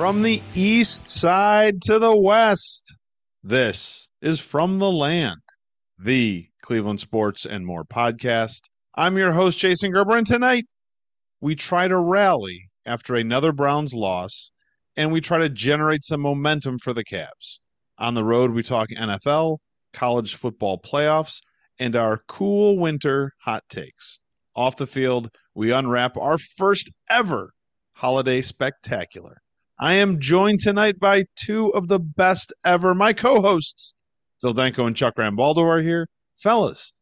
From the east side to the west, this is From the Land, the Cleveland Sports and More podcast. I'm your host, Jason Gerber, and tonight we try to rally after another Browns loss and we try to generate some momentum for the Cavs. On the road, we talk NFL, college football playoffs, and our cool winter hot takes. Off the field, we unwrap our first ever holiday spectacular. I am joined tonight by two of the best ever. My co-hosts, Phil Danko and Chuck Rambaldo, are here. Fellas,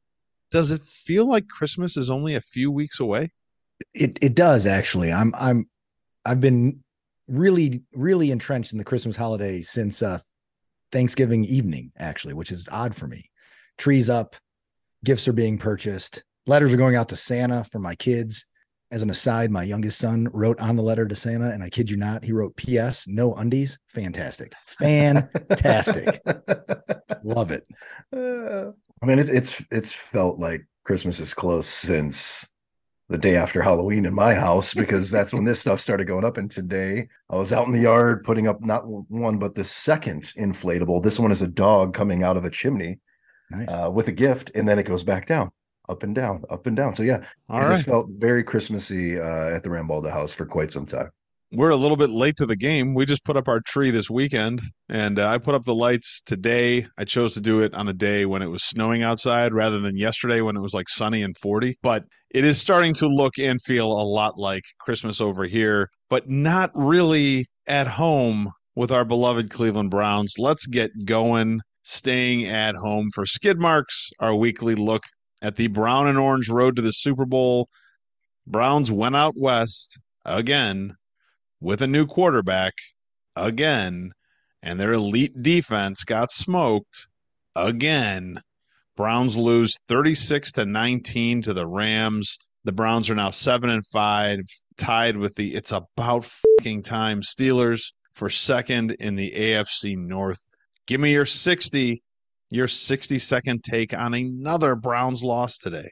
does it feel like Christmas is only a few weeks away? It it does actually. I'm I'm I've been really really entrenched in the Christmas holiday since uh Thanksgiving evening actually, which is odd for me. Trees up, gifts are being purchased, letters are going out to Santa for my kids as an aside, my youngest son wrote on the letter to Santa, and I kid you not, he wrote P.S. No undies. Fantastic, fantastic. Love it. Uh, I mean, it's it's it's felt like Christmas is close since the day after Halloween in my house because that's when this stuff started going up. And today I was out in the yard putting up not one but the second inflatable. This one is a dog coming out of a chimney nice. uh, with a gift, and then it goes back down up and down, up and down. So yeah, All it right. just felt very Christmassy uh, at the Rambaldo house for quite some time. We're a little bit late to the game. We just put up our tree this weekend, and uh, I put up the lights today. I chose to do it on a day when it was snowing outside rather than yesterday when it was like sunny and 40. But it is starting to look and feel a lot like Christmas over here, but not really at home with our beloved Cleveland Browns. Let's get going staying at home for skid marks, our weekly look at the brown and orange road to the Super Bowl. Browns went out west again with a new quarterback again, and their elite defense got smoked again. Browns lose 36 to 19 to the Rams. The Browns are now 7 and 5, tied with the it's about fucking time Steelers for second in the AFC North. Give me your 60 your 60 second take on another Browns loss today.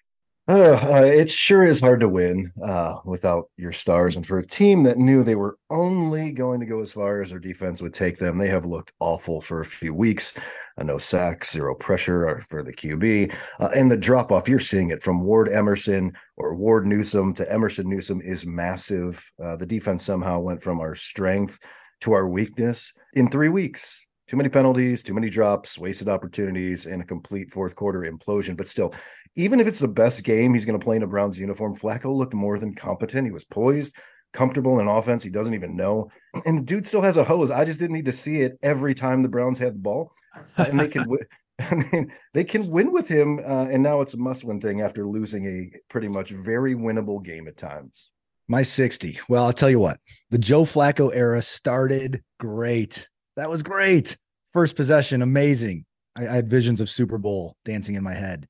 Uh, uh, it sure is hard to win uh, without your stars. And for a team that knew they were only going to go as far as their defense would take them, they have looked awful for a few weeks. Uh, no sacks, zero pressure for the QB. Uh, and the drop off, you're seeing it from Ward Emerson or Ward Newsome to Emerson Newsome is massive. Uh, the defense somehow went from our strength to our weakness in three weeks too many penalties, too many drops, wasted opportunities, and a complete fourth quarter implosion. But still, even if it's the best game he's going to play in a Browns uniform, Flacco looked more than competent. He was poised, comfortable in offense. He doesn't even know. And dude still has a hose. I just didn't need to see it every time the Browns had the ball. And they can I mean, they can win with him. Uh, and now it's a must win thing after losing a pretty much very winnable game at times. My 60. Well, I'll tell you what, the Joe Flacco era started great. That was great. First possession, amazing. I, I had visions of Super Bowl dancing in my head.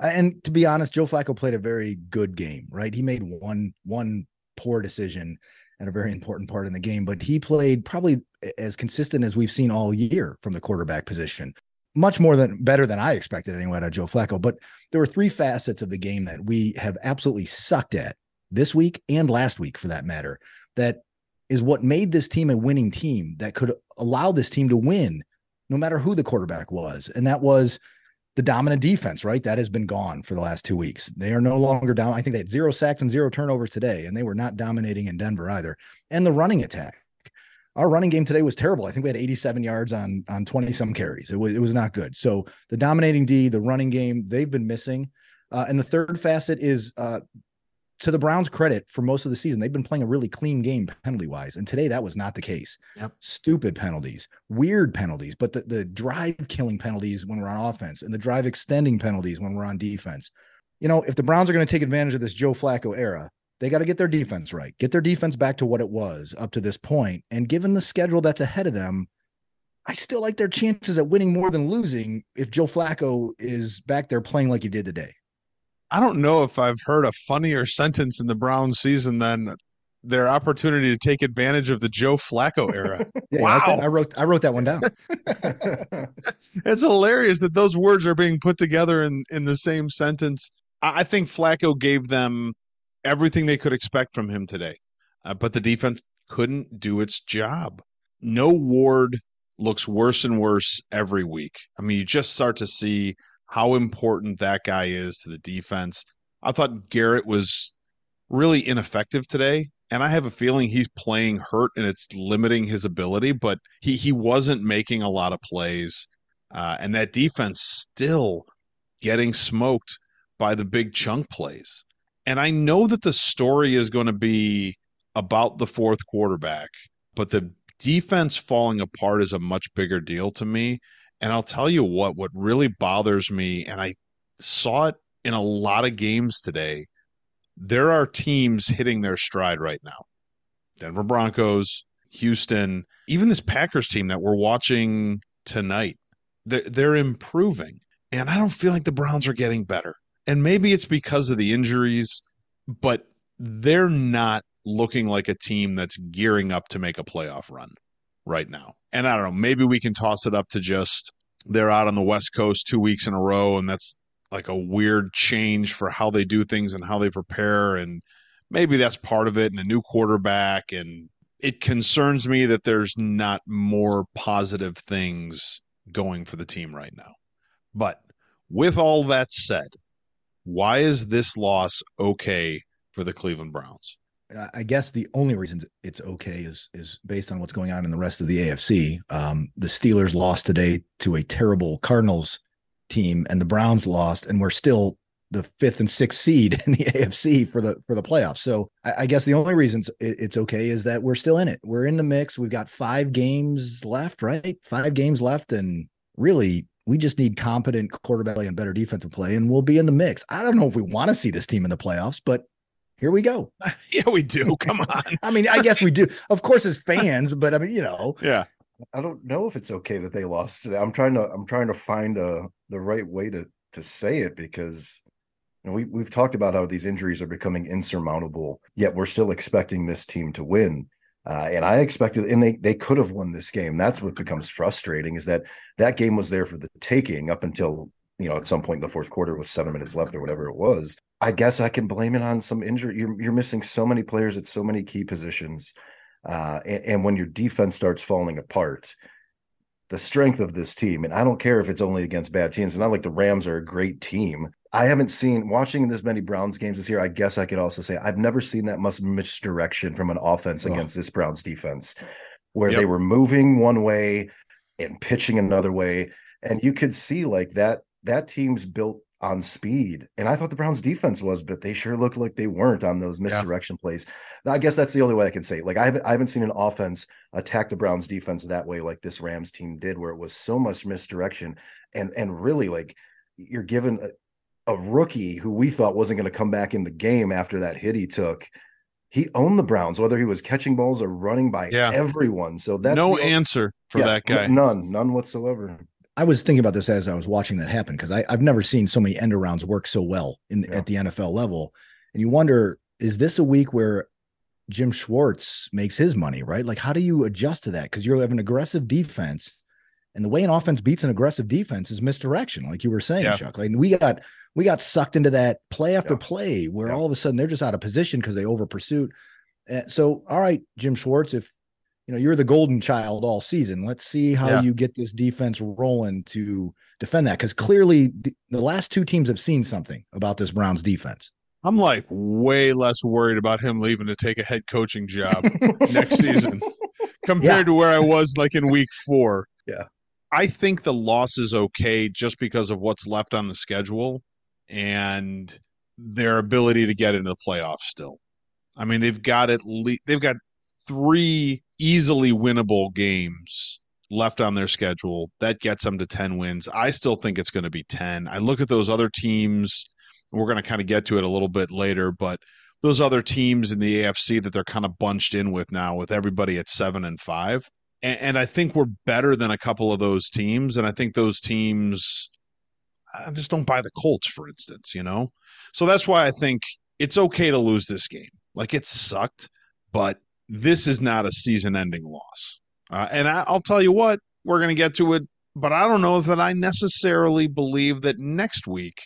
And to be honest, Joe Flacco played a very good game, right? He made one one poor decision at a very important part in the game, but he played probably as consistent as we've seen all year from the quarterback position. Much more than better than I expected anyway out of Joe Flacco. But there were three facets of the game that we have absolutely sucked at this week and last week for that matter. That is what made this team a winning team that could allow this team to win no matter who the quarterback was. And that was the dominant defense, right? That has been gone for the last two weeks. They are no longer down. I think they had zero sacks and zero turnovers today, and they were not dominating in Denver either. And the running attack. Our running game today was terrible. I think we had 87 yards on on 20 some carries. It was it was not good. So the dominating D, the running game, they've been missing. Uh, and the third facet is uh, to the Browns' credit, for most of the season, they've been playing a really clean game penalty wise. And today that was not the case. Yep. Stupid penalties, weird penalties, but the, the drive killing penalties when we're on offense and the drive extending penalties when we're on defense. You know, if the Browns are going to take advantage of this Joe Flacco era, they got to get their defense right, get their defense back to what it was up to this point. And given the schedule that's ahead of them, I still like their chances at winning more than losing if Joe Flacco is back there playing like he did today. I don't know if I've heard a funnier sentence in the Browns season than their opportunity to take advantage of the Joe Flacco era. yeah, wow. I, I, wrote I wrote that one down. it's hilarious that those words are being put together in in the same sentence. I think Flacco gave them everything they could expect from him today, uh, but the defense couldn't do its job. no Ward looks worse and worse every week. I mean, you just start to see how important that guy is to the defense. I thought Garrett was really ineffective today. And I have a feeling he's playing hurt and it's limiting his ability, but he, he wasn't making a lot of plays. Uh, and that defense still getting smoked by the big chunk plays. And I know that the story is going to be about the fourth quarterback, but the defense falling apart is a much bigger deal to me. And I'll tell you what, what really bothers me, and I saw it in a lot of games today, there are teams hitting their stride right now. Denver Broncos, Houston, even this Packers team that we're watching tonight, they're, they're improving. And I don't feel like the Browns are getting better. And maybe it's because of the injuries, but they're not looking like a team that's gearing up to make a playoff run right now. And I don't know, maybe we can toss it up to just they're out on the West Coast two weeks in a row, and that's like a weird change for how they do things and how they prepare. And maybe that's part of it, and a new quarterback. And it concerns me that there's not more positive things going for the team right now. But with all that said, why is this loss okay for the Cleveland Browns? I guess the only reason it's okay is is based on what's going on in the rest of the AFC. Um, the Steelers lost today to a terrible Cardinals team, and the Browns lost, and we're still the fifth and sixth seed in the AFC for the for the playoffs. So I, I guess the only reason it's okay is that we're still in it. We're in the mix. We've got five games left, right? Five games left, and really we just need competent quarterback play and better defensive play, and we'll be in the mix. I don't know if we want to see this team in the playoffs, but here we go. yeah, we do. Come on. I mean, I guess we do. Of course, as fans, but I mean, you know. Yeah. I don't know if it's okay that they lost today. I'm trying to I'm trying to find a uh, the right way to to say it because you know, we we've talked about how these injuries are becoming insurmountable, yet we're still expecting this team to win. Uh, and I expected, and they they could have won this game. That's what becomes frustrating is that that game was there for the taking up until you know at some point in the fourth quarter with seven minutes left or whatever it was. I guess I can blame it on some injury. You're, you're missing so many players at so many key positions. Uh, and, and, when your defense starts falling apart, the strength of this team, and I don't care if it's only against bad teams, it's not like the Rams are a great team. I haven't seen watching this many Browns games this year. I guess I could also say I've never seen that much misdirection from an offense oh. against this Browns defense, where yep. they were moving one way and pitching another way, and you could see like that that team's built on speed. And I thought the Browns defense was, but they sure looked like they weren't on those misdirection yeah. plays. I guess that's the only way I can say it. Like I haven't I haven't seen an offense attack the Browns defense that way like this Rams team did, where it was so much misdirection and and really like you're given a, a rookie who we thought wasn't going to come back in the game after that hit he took. He owned the Browns, whether he was catching balls or running by yeah. everyone. So that's no answer for yeah, that guy. None, none whatsoever. I was thinking about this as I was watching that happen because I've never seen so many end arounds work so well in yeah. at the NFL level. And you wonder, is this a week where Jim Schwartz makes his money, right? Like, how do you adjust to that? Because you have an aggressive defense, and the way an offense beats an aggressive defense is misdirection, like you were saying, yeah. Chuck. Like we got we got sucked into that play after yeah. play where all of a sudden they're just out of position because they over pursued. Uh, so, all right, Jim Schwartz, if you know you're the golden child all season. Let's see how yeah. you get this defense rolling to defend that because clearly the, the, last two teams have seen something about this browns defense. I'm like way less worried about him leaving to take a head coaching job next season compared yeah. to where i was like in week four. Yeah. I think the loss is okay just because of what's left on the schedule and their ability to get into the playoffs still. I mean they've got at least they've got three easily winnable games left on their schedule. That gets them to 10 wins. I still think it's going to be 10. I look at those other teams, we're going to kind of get to it a little bit later, but those other teams in the AFC that they're kind of bunched in with now, with everybody at seven and five. And, and I think we're better than a couple of those teams. And I think those teams, I just don't buy the Colts, for instance, you know? So that's why I think it's okay to lose this game. Like it sucked, but this is not a season ending loss. Uh, and I, I'll tell you what, we're going to get to it, but I don't know that I necessarily believe that next week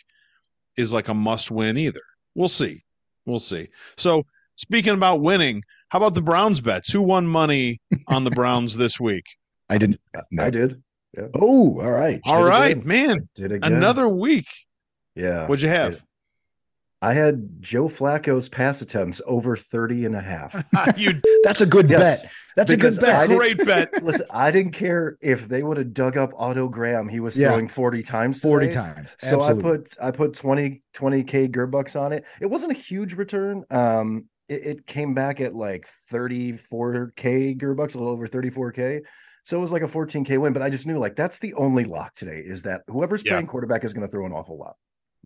is like a must win either. We'll see. We'll see. So, speaking about winning, How about the Browns bets? Who won money on the Browns this week? I didn't. No. I did. Oh, all right. All Did right, again. man. Did again. Another week. Yeah. What'd you have? I had Joe Flacco's pass attempts over 30 and a half. you That's a good Yes, bet. That's a good bet. Great bet. Listen, I didn't care if they would have dug up Otto Graham. He was Yeah. throwing 40 times. 40 times. So Absolutely. I put I put 20 20k Gerbucks on it. It wasn't a huge return. Um it, it came back at like 34k Gerbucks, a little over 34k. So it was like a 14k win, but I just knew like that's the only lock today is that whoever's Yeah. playing quarterback is going to throw an awful lot.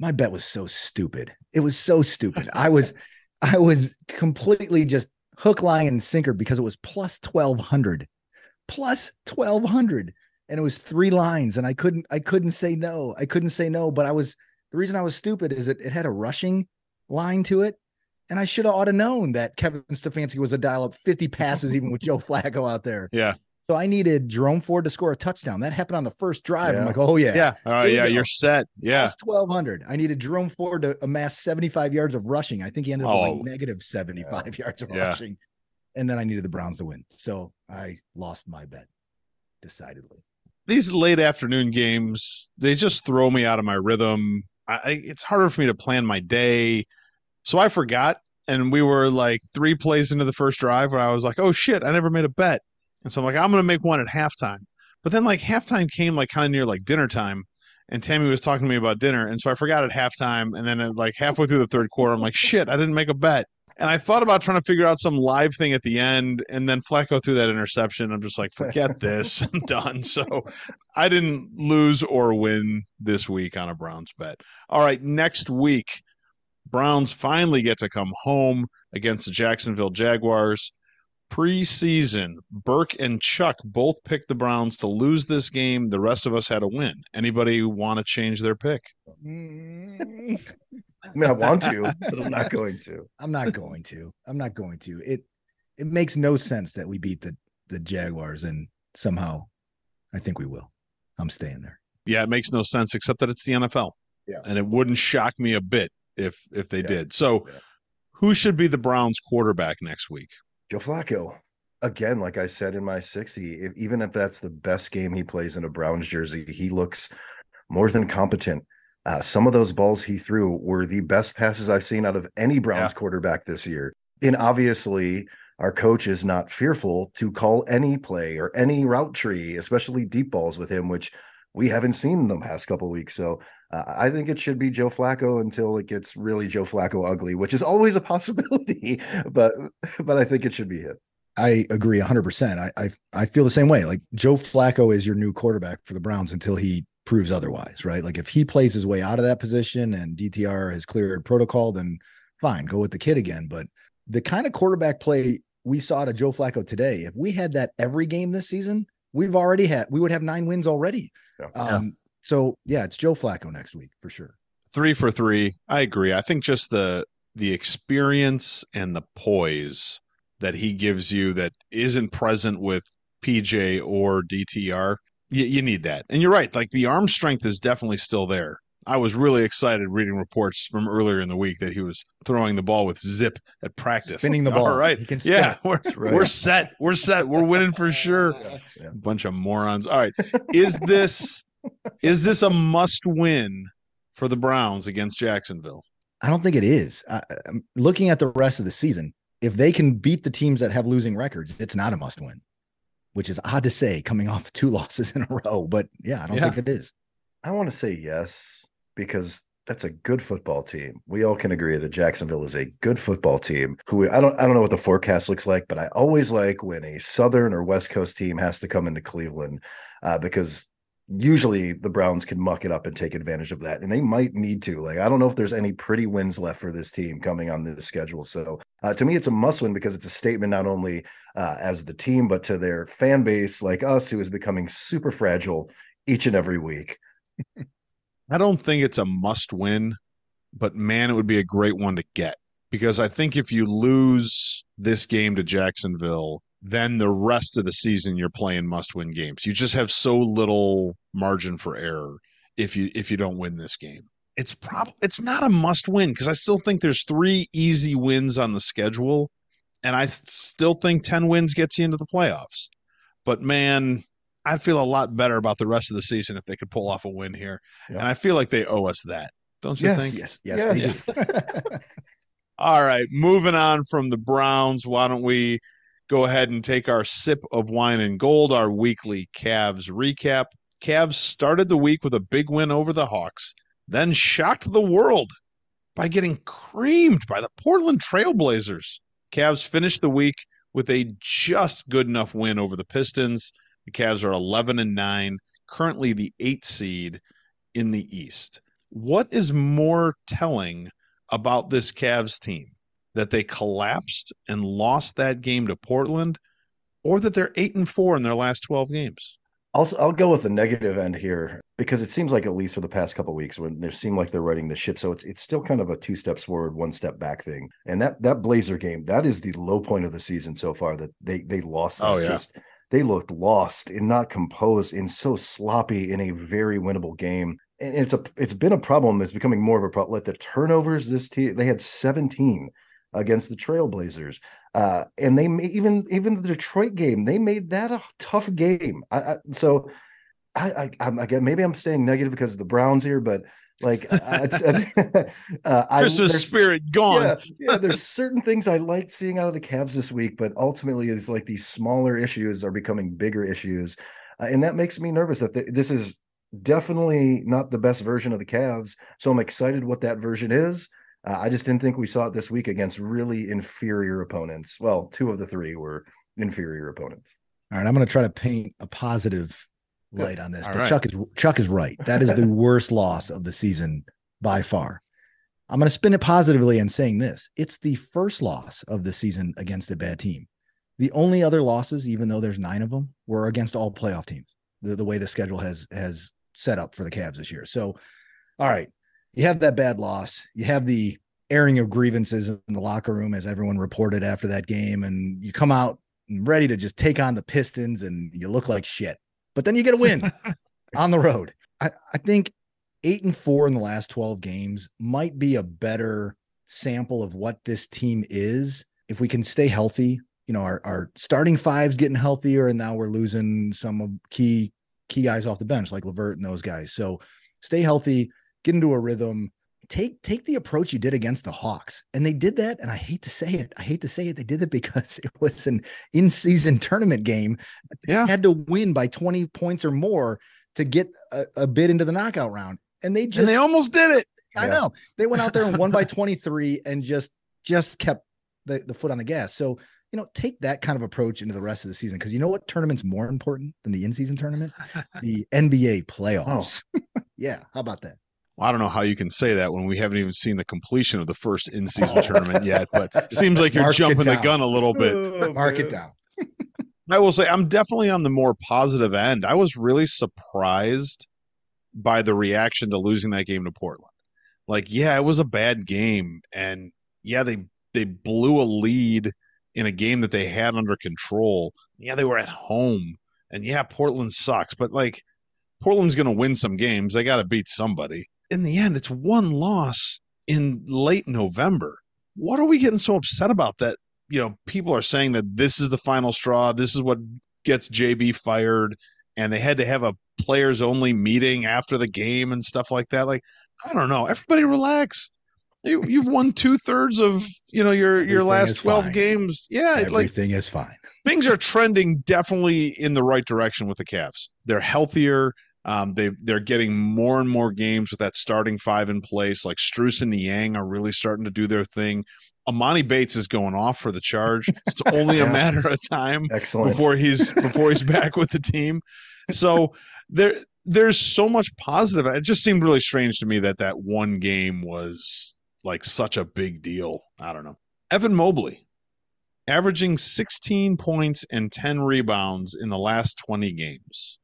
My bet was so stupid. It was so stupid. I was I was completely just hook, line, and sinker because it was plus twelve hundred. Plus twelve hundred. And it was three lines. And I couldn't I couldn't say no. I couldn't say no. But I was the reason I was stupid is that it had a rushing line to it. And I should have ought to known that Kevin Stefanski was a dial up 50 passes even with Joe Flacco out there. Yeah. So I needed Jerome Ford to score a touchdown. That happened on the first drive. I'm like, oh yeah. Yeah. All right. Here Yeah. You're set. Yeah. Plus 1200. I needed Jerome Ford to amass 75 yards of rushing. I think he ended up Oh. like negative 75 yards of Yeah. rushing. And then I needed the Browns to win. So I lost my bet decidedly. These late afternoon games, they just throw me out of my rhythm. I, I, it's harder for me to plan my day. So I forgot. And we were like three plays into the first drive where I was like, oh shit, I never made a bet. And so I'm like, I'm going to make one at halftime. But then like halftime came like kind of near like dinner time. And Tammy was talking to me about dinner. And so I forgot at halftime. And then like halfway through the third quarter, I'm like, shit, I didn't make a bet. And I thought about trying to figure out some live thing at the end. And then Flacco threw that interception. I'm just like, forget this. I'm done. So I didn't lose or win this week on a Browns bet. All right. Next week, Browns finally get to come home against the Jacksonville Jaguars. Preseason, Burke and Chuck both picked the Browns to lose this game. The rest of us had a win. Anybody want to change their pick? Mm. I mean, I want to, but I'm not going to. I'm not going to. I'm not going to. It it makes no sense that we beat the the Jaguars and somehow I think we will. I'm staying there. Yeah, it makes no sense except that it's the NFL. Yeah. And it wouldn't shock me a bit if if they Yeah. did. So Yeah. who should be the Browns quarterback next week? Joe Flacco. Again, like I said in my 60, if, even if that's the best game he plays in a Browns jersey, he looks more than competent. Uh, some of those balls he threw were the best passes I've seen out of any Browns quarterback this year. And obviously, our coach is not fearful to call any play or any route tree, especially deep balls with him, which we haven't seen in the past couple weeks. So uh, I think it should be Joe Flacco until it gets really Joe Flacco ugly, which is always a possibility. But but I think it should be him. I agree 100%. I, I I feel the same way. Like Joe Flacco is your new quarterback for the Browns until he proves otherwise, right? Like if he plays his way out of that position and DTR has cleared protocol, then fine, go with the kid again. But the kind of quarterback play we saw to Joe Flacco today, if we had that every game this season, we've already had we would have nine wins already. Yeah. Um, so yeah, it's Joe Flacco next week for sure. Three for three. I agree. I think just the the experience and the poise that he gives you that isn't present with PJ or DTR. You, you need that. And you're right. Like the arm strength is definitely still there. I was really excited reading reports from earlier in the week that he was throwing the ball with zip at practice. Spinning the ball. All right. Yeah, we're, right. we're set. We're set. We're winning for sure. Yeah. Bunch of morons. All right. Is this is this a must win for the Browns against Jacksonville? I don't think it is. I, I'm looking at the rest of the season. If they can beat the teams that have losing records, it's not a must win, which is odd to say coming off two losses in a row. But yeah, I don't Yeah. think it is. I want to say yes because that's a good football team. We all can agree that Jacksonville is a good football team. Who I don't I don't know what the forecast looks like, but I always like when a Southern or West Coast team has to come into Cleveland uh, because usually the Browns can muck it up and take advantage of that, and they might need to. Like I don't know if there's any pretty wins left for this team coming on this schedule. So uh, to me, it's a must win because it's a statement not only uh, as the team but to their fan base like us, who is becoming super fragile each and every week. I don't think it's a must win, but man, it would be a great one to get because I think if you lose this game to Jacksonville, then the rest of the season you're playing must win games. You just have so little margin for error if you if you don't win this game. It's probably it's not a must win because I still think there's three easy wins on the schedule and I still think 10 wins gets you into the playoffs. But man, I feel a lot better about the rest of the season if they could pull off a win here. Yeah. And I feel like they owe us that. Don't you yes, think? Yes, yes, yes. All right, moving on from the Browns, why don't we go ahead and take our sip of wine and gold, our weekly Cavs recap. Cavs started the week with a big win over the Hawks, then shocked the world by getting creamed by the Portland Trailblazers. Cavs finished the week with a just good enough win over the Pistons. The Cavs are 11 and 9, currently the 8th seed in the East. What is more telling about this Cavs team? That they collapsed and lost that game to Portland or that they're 8 and 4 in their last 12 games? I'll I'll go with the negative end here because it seems like at least for the past couple weeks when they seem like they're running the ship, so it's it's still kind of a two steps forward, one step back thing. And that that Blazer game, that is the low point of the season so far. That they they lost. Oh yeah. Just, they looked lost and not composed and so sloppy in a very winnable game. And it's a it's been a problem. It's becoming more of a problem. Like the turnovers this team, they had 17 against the Trailblazers. Uh, and they may, even even the Detroit game, they made that a tough game. I, I, so I, I, I'm again maybe I'm staying negative because of the Browns here, but like uh, uh, Christmas spirit gone. Yeah, yeah, there's certain things I liked seeing out of the Cavs this week, but ultimately it's like these smaller issues are becoming bigger issues, uh, and that makes me nervous that th- this is definitely not the best version of the Cavs. So I'm excited what that version is. Uh, I just didn't think we saw it this week against really inferior opponents. Well, two of the three were inferior opponents. All right, I'm going to try to paint a positive light on this, All but right. Chuck is Chuck is right. That is the worst loss of the season by far. I'm going to spin it positively and saying this: it's the first loss of the season against a bad team. The only other losses, even though there's nine of them, were against all playoff teams. The, the way the schedule has has set up for the Cavs this year. So, all right, you have that bad loss. You have the airing of grievances in the locker room, as everyone reported after that game, and you come out ready to just take on the Pistons, and you look like shit. But then you get a win on the road. I, I think eight and four in the last 12 games might be a better sample of what this team is if we can stay healthy. You know, our, our starting fives getting healthier, and now we're losing some key key guys off the bench like LeVert and those guys. So stay healthy, get into a rhythm, take take the approach you did against the Hawks. And they did that. And I hate to say it. I hate to say it. They did it because it was an in-season tournament game. Yeah. They had to win by 20 points or more to get a, a bid into the knockout round. And they just and they almost did it. I yeah. know. They went out there and won by 23 and just just kept the, the foot on the gas. So you know, take that kind of approach into the rest of the season because you know what tournament's more important than the in-season tournament? the NBA playoffs. Oh. yeah, how about that? Well, I don't know how you can say that when we haven't even seen the completion of the first in-season oh. tournament yet, but seems like you're Mark jumping the gun a little bit. Oh, Mark it down. I will say I'm definitely on the more positive end. I was really surprised by the reaction to losing that game to Portland. Like, yeah, it was a bad game, and yeah, they they blew a lead in a game that they had under control. Yeah, they were at home, and yeah, Portland sucks, but like Portland's going to win some games. They got to beat somebody in the end, it's one loss in late November. What are we getting so upset about that? You know, people are saying that this is the final straw. This is what gets JB fired. And they had to have a players only meeting after the game and stuff like that. Like, I don't know. Everybody relax. You, you've won two thirds of you know your Everything your last twelve fine. games. Yeah, everything like, is fine. things are trending definitely in the right direction with the Cavs. They're healthier. Um, they they're getting more and more games with that starting five in place. Like Strus and Niang are really starting to do their thing. Emoni Bates is going off for the charge. It's only yeah. a matter of time Excellent. before he's before he's back with the team. So there there's so much positive. It just seemed really strange to me that that one game was like such a big deal. I don't know. Evan Mobley averaging 16 points and 10 rebounds in the last 20 games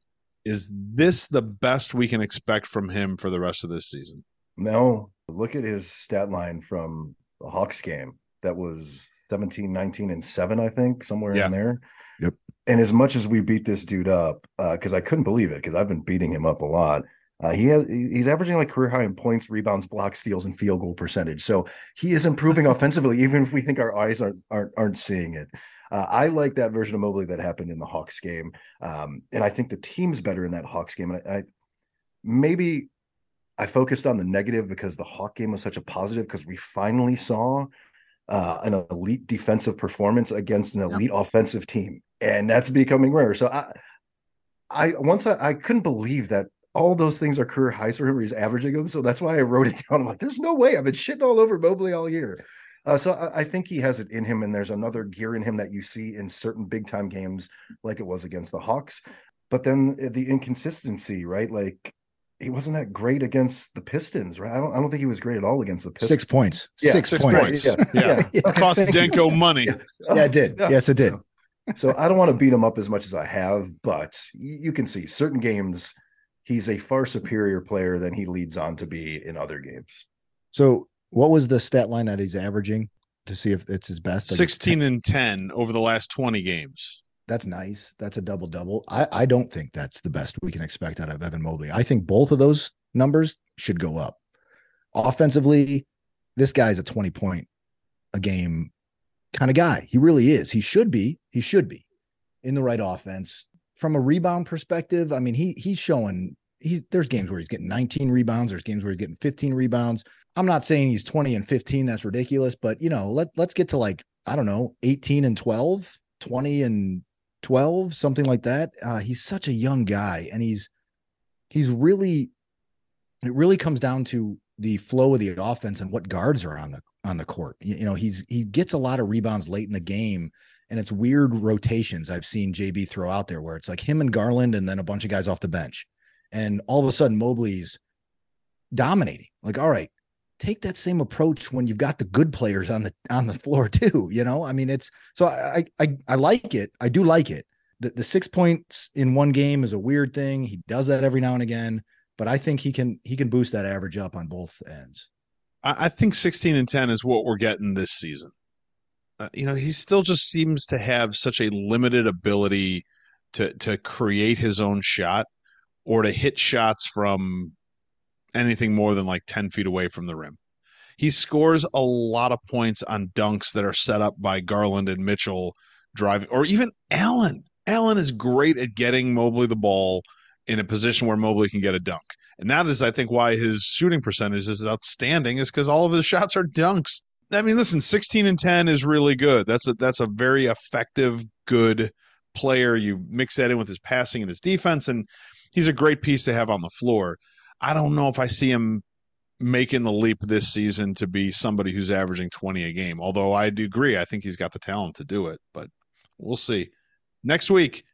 is this the best we can expect from him for the rest of this season? No. Look at his stat line from the Hawks game. That was 17, 19, and 7, I think, somewhere yeah. in there. Yep. And as much as we beat this dude up, because uh, I couldn't believe it, because I've been beating him up a lot. Uh, he has he's averaging like career high in points, rebounds, blocks, steals, and field goal percentage. So he is improving offensively, even if we think our eyes aren't aren't, aren't seeing it. Uh, I like that version of Mobley that happened in the Hawks game, um, and I think the team's better in that Hawks game. And I, I maybe I focused on the negative because the Hawk game was such a positive because we finally saw uh, an elite defensive performance against an elite yeah. offensive team, and that's becoming rare. So I, I once I, I couldn't believe that all those things are career highs for him. He's averaging them, so that's why I wrote it down. I'm like, there's no way. I've been shitting all over Mobley all year. Uh, so I, I, think he has it in him, and there's another gear in him that you see in certain big time games, like it was against the Hawks. But then the inconsistency, right? Like he wasn't that great against the Pistons, right? I don't, I don't think he was great at all against the Pistons. Six points. Yeah, six, six points. points. Yeah, yeah. yeah. cost Danko money. Yeah. yeah, it did. Yes, it did. So, so, I don't want to beat him up as much as I have, but you can see certain games he's a far superior player than he leads on to be in other games. So, what was the stat line that he's averaging to see if it's his best? Like 16 and 10 over the last 20 games that's nice. That's a double double. I, I don't think that's the best we can expect out of Evan Mobley. I think both of those numbers should go up. Offensively, this guy's a 20 point a game kind of guy. He really is. He should be. He should be in the right offense. From a rebound perspective, I mean, he he's showing he's there's games where he's getting 19 rebounds, there's games where he's getting 15 rebounds. I'm not saying he's 20 and 15, that's ridiculous, but you know, let let's get to like, I don't know, 18 and 12, 20 and 12, something like that. Uh, he's such a young guy, and he's he's really it really comes down to the flow of the offense and what guards are on the on the court. You, you know, he's he gets a lot of rebounds late in the game, and it's weird rotations I've seen JB throw out there where it's like him and Garland and then a bunch of guys off the bench, and all of a sudden Mobley's dominating. Like, all right, take that same approach when you've got the good players on the on the floor too. You know, I mean, it's so I I I like it. I do like it. The the six points in one game is a weird thing. He does that every now and again, but I think he can he can boost that average up on both ends. I think 16 and 10 is what we're getting this season. Uh, you know, he still just seems to have such a limited ability to to create his own shot or to hit shots from anything more than like 10 feet away from the rim. He scores a lot of points on dunks that are set up by Garland and Mitchell driving, or even Allen. Allen is great at getting Mobley the ball in a position where Mobley can get a dunk. And that is, I think, why his shooting percentage is outstanding, is because all of his shots are dunks. I mean, listen, 16 and 10 is really good. That's a that's a very effective, good player. You mix that in with his passing and his defense, and he's a great piece to have on the floor. I don't know if I see him making the leap this season to be somebody who's averaging 20 a game. Although I do agree, I think he's got the talent to do it, but we'll see. Next week,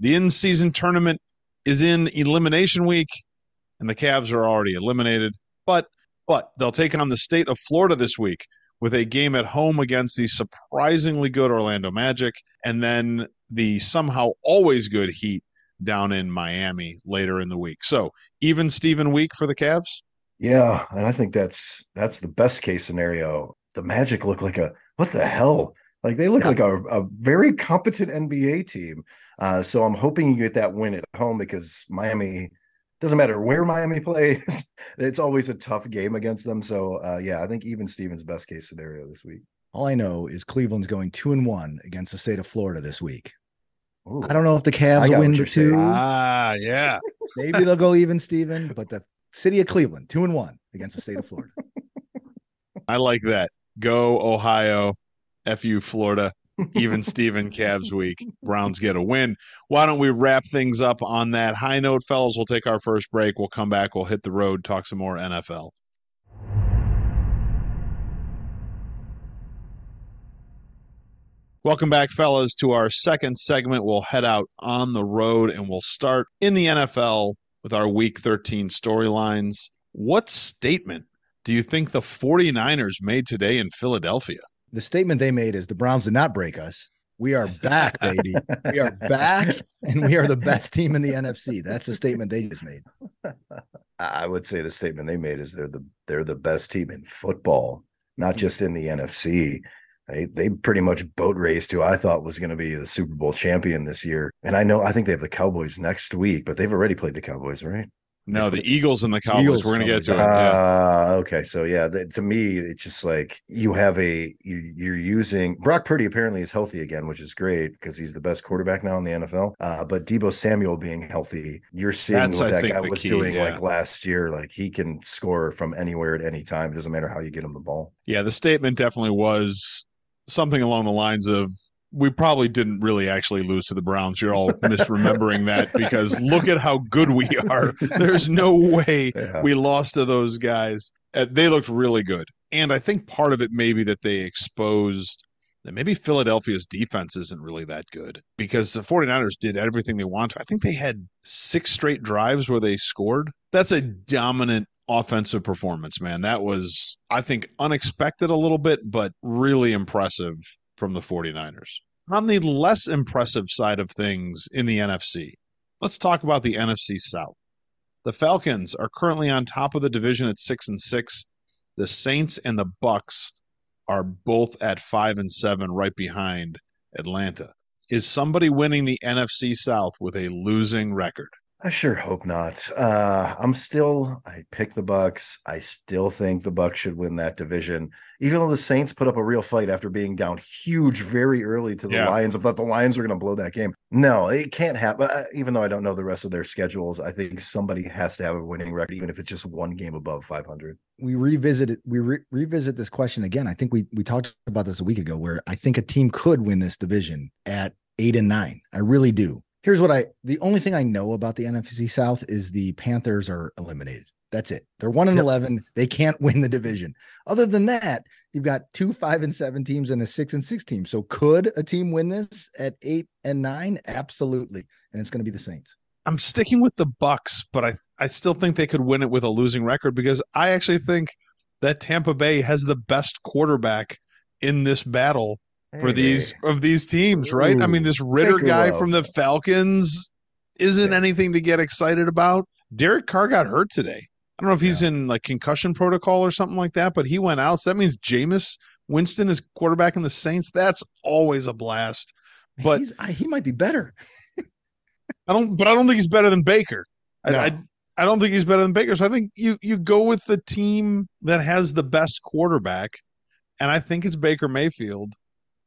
the in season tournament is in elimination week, and the Cavs are already eliminated. But but they'll take on the state of Florida this week with a game at home against the surprisingly good Orlando Magic, and then the somehow always good Heat down in Miami later in the week. So even Steven week for the Cavs. Yeah, and I think that's that's the best case scenario. The Magic look like a what the hell? Like they look yeah. like a, a very competent NBA team. Uh, so I'm hoping you get that win at home because Miami doesn't matter where Miami plays, it's always a tough game against them. So uh, yeah, I think even Steven's best case scenario this week. All I know is Cleveland's going two and one against the state of Florida this week. Ooh. I don't know if the Cavs win the two. Saying. Ah, yeah. Maybe they'll go even, Steven. But the city of Cleveland, two and one against the state of Florida. I like that. Go Ohio, fu Florida. Even Steven Cavs week. Browns get a win. Why don't we wrap things up on that high note, fellas? We'll take our first break. We'll come back. We'll hit the road, talk some more NFL. Welcome back, fellas, to our second segment. We'll head out on the road and we'll start in the NFL with our week 13 storylines. What statement do you think the 49ers made today in Philadelphia? The statement they made is the Browns did not break us. We are back, baby. we are back, and we are the best team in the NFC. That's the statement they just made. I would say the statement they made is they're the they're the best team in football, not just in the NFC they they pretty much boat raced who I thought was going to be the Super Bowl champion this year. And I know I think they have the Cowboys next week, but they've already played the Cowboys, right? No, the Eagles and the Cowboys. Eagles We're gonna get to it. Yeah. Uh, okay, so yeah, th- to me, it's just like you have a you, you're using Brock Purdy apparently is healthy again, which is great because he's the best quarterback now in the NFL. Uh, but Deebo Samuel being healthy, you're seeing That's, what I that guy was key, doing yeah. like last year. Like he can score from anywhere at any time. It doesn't matter how you get him the ball. Yeah, the statement definitely was something along the lines of we probably didn't really actually lose to the Browns. You're all misremembering that because look at how good we are. There's no way Yeah. we lost to those guys. Uh, they looked really good. And I think part of it may be that they exposed that maybe Philadelphia's defense isn't really that good because the 49ers did everything they want to. I think they had six straight drives where they scored. That's a dominant offensive performance, man. That was, I think, unexpected a little bit, but really impressive from the 49ers. On the less impressive side of things in the NFC, let's talk about the NFC South. The Falcons are currently on top of the division at 6 and 6. The Saints and the Bucks are both at 5 and 7 right behind Atlanta. Is somebody winning the NFC South with a losing record? I sure hope not. Uh, I'm still. I pick the Bucks. I still think the Bucks should win that division, even though the Saints put up a real fight after being down huge very early to the Yeah. Lions. I thought the Lions were going to blow that game. No, it can't happen. Uh, Even though I don't know the rest of their schedules, I think somebody has to have a winning record, even if it's just one game above 500. we revisit it we re- revisit this question again i think we we talked about this a week ago where i think a team could win this division at eight and nine i really do here's what i the only thing i know about the nfc south is the panthers are eliminated. That's it. They're one and Yep. 11 they can't win the division. Other than that you've got two five and seven teams and a six and six team. So could a team win this at eight and nine? Absolutely. And it's going to be the saints. I'm sticking with the Bucks, but I I still think they could win it with a losing record because I actually think that Tampa Bay has the best quarterback in this battle for Hey, these of these teams, right? I mean, this Ridder guy from the Falcons isn't Yeah. anything to get excited about. Derek Carr got hurt today. I don't know if he's in like concussion protocol or something like that, but he went out. So that means Jameis Winston is quarterback in the Saints. That's always a blast. But- He's, I, he might be better I don't, but I don't think he's better than Baker. I, I, I don't think he's better than Baker. So I think you you go with the team that has the best quarterback, and I think it's Baker Mayfield.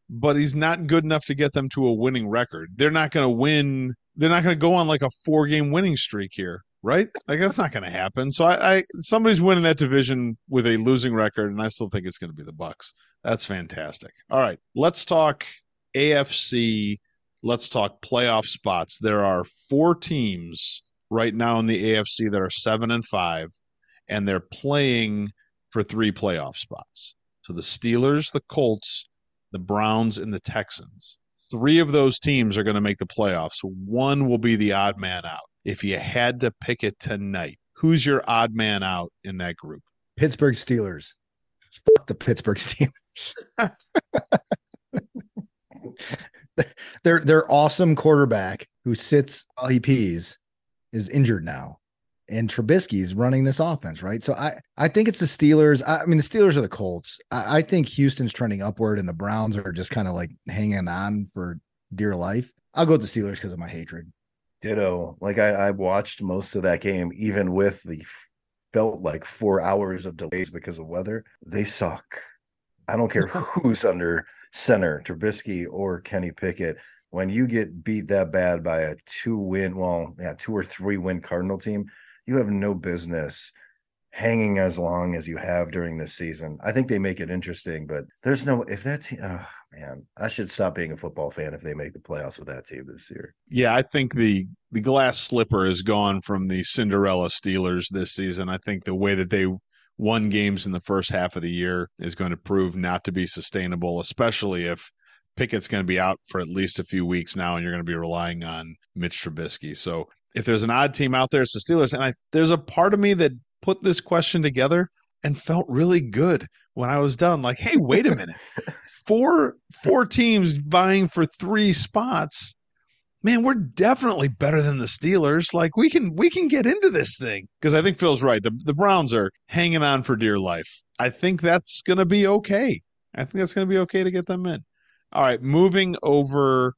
But he's not good enough to get them to a winning record. They're not going to win. They're not going to go on like a four game winning streak here, right? Like that's not going to happen. So I, I somebody's winning that division with a losing record, and I still think it's going to be the Bucks. That's fantastic. All right, let's talk AFC let's talk playoff spots. There are four teams right now in the AFC that are seven and five, and they're playing for three playoff spots. So the Steelers, the Colts, the Browns, and the Texans. Three of those teams are going to make the playoffs. One will be the odd man out. If you had to pick it tonight, who's your odd man out in that group? Pittsburgh Steelers. Fuck the Pittsburgh Steelers. their their awesome quarterback who sits while he pees is injured now. And Trubisky's running this offense, right? So I I think it's the Steelers. I, I mean, the Steelers are the Colts. I, I think Houston's trending upward, and the Browns are just kind of like hanging on for dear life. I'll go with the Steelers because of my hatred. Ditto. Like I, I watched most of that game, even with the felt like four hours of delays because of weather. They suck. I don't care who's under center, Trubisky or Kenny Pickett. When you get beat that bad by a two win, well, yeah, two or three win Cardinal team, you have no business hanging as long as you have during this season. I think they make it interesting, but there's no if that team. Oh man, I should stop being a football fan if they make the playoffs with that team this year. Yeah, I think the the glass slipper has gone from the Cinderella Steelers this season. I think the way that they won games in the first half of the year is going to prove not to be sustainable, especially if Pickett's going to be out for at least a few weeks now, and you're going to be relying on Mitch Trubisky. So if there's an odd team out there, it's the Steelers. And I, there's a part of me that put this question together and felt really good when I was done. Like, hey, wait a minute, four four teams vying for three spots man, we're definitely better than the Steelers. Like we can we can get into this thing because I think Phil's right. The the Browns are hanging on for dear life. I think that's going to be okay. I think that's going to be okay to get them in. All right, moving over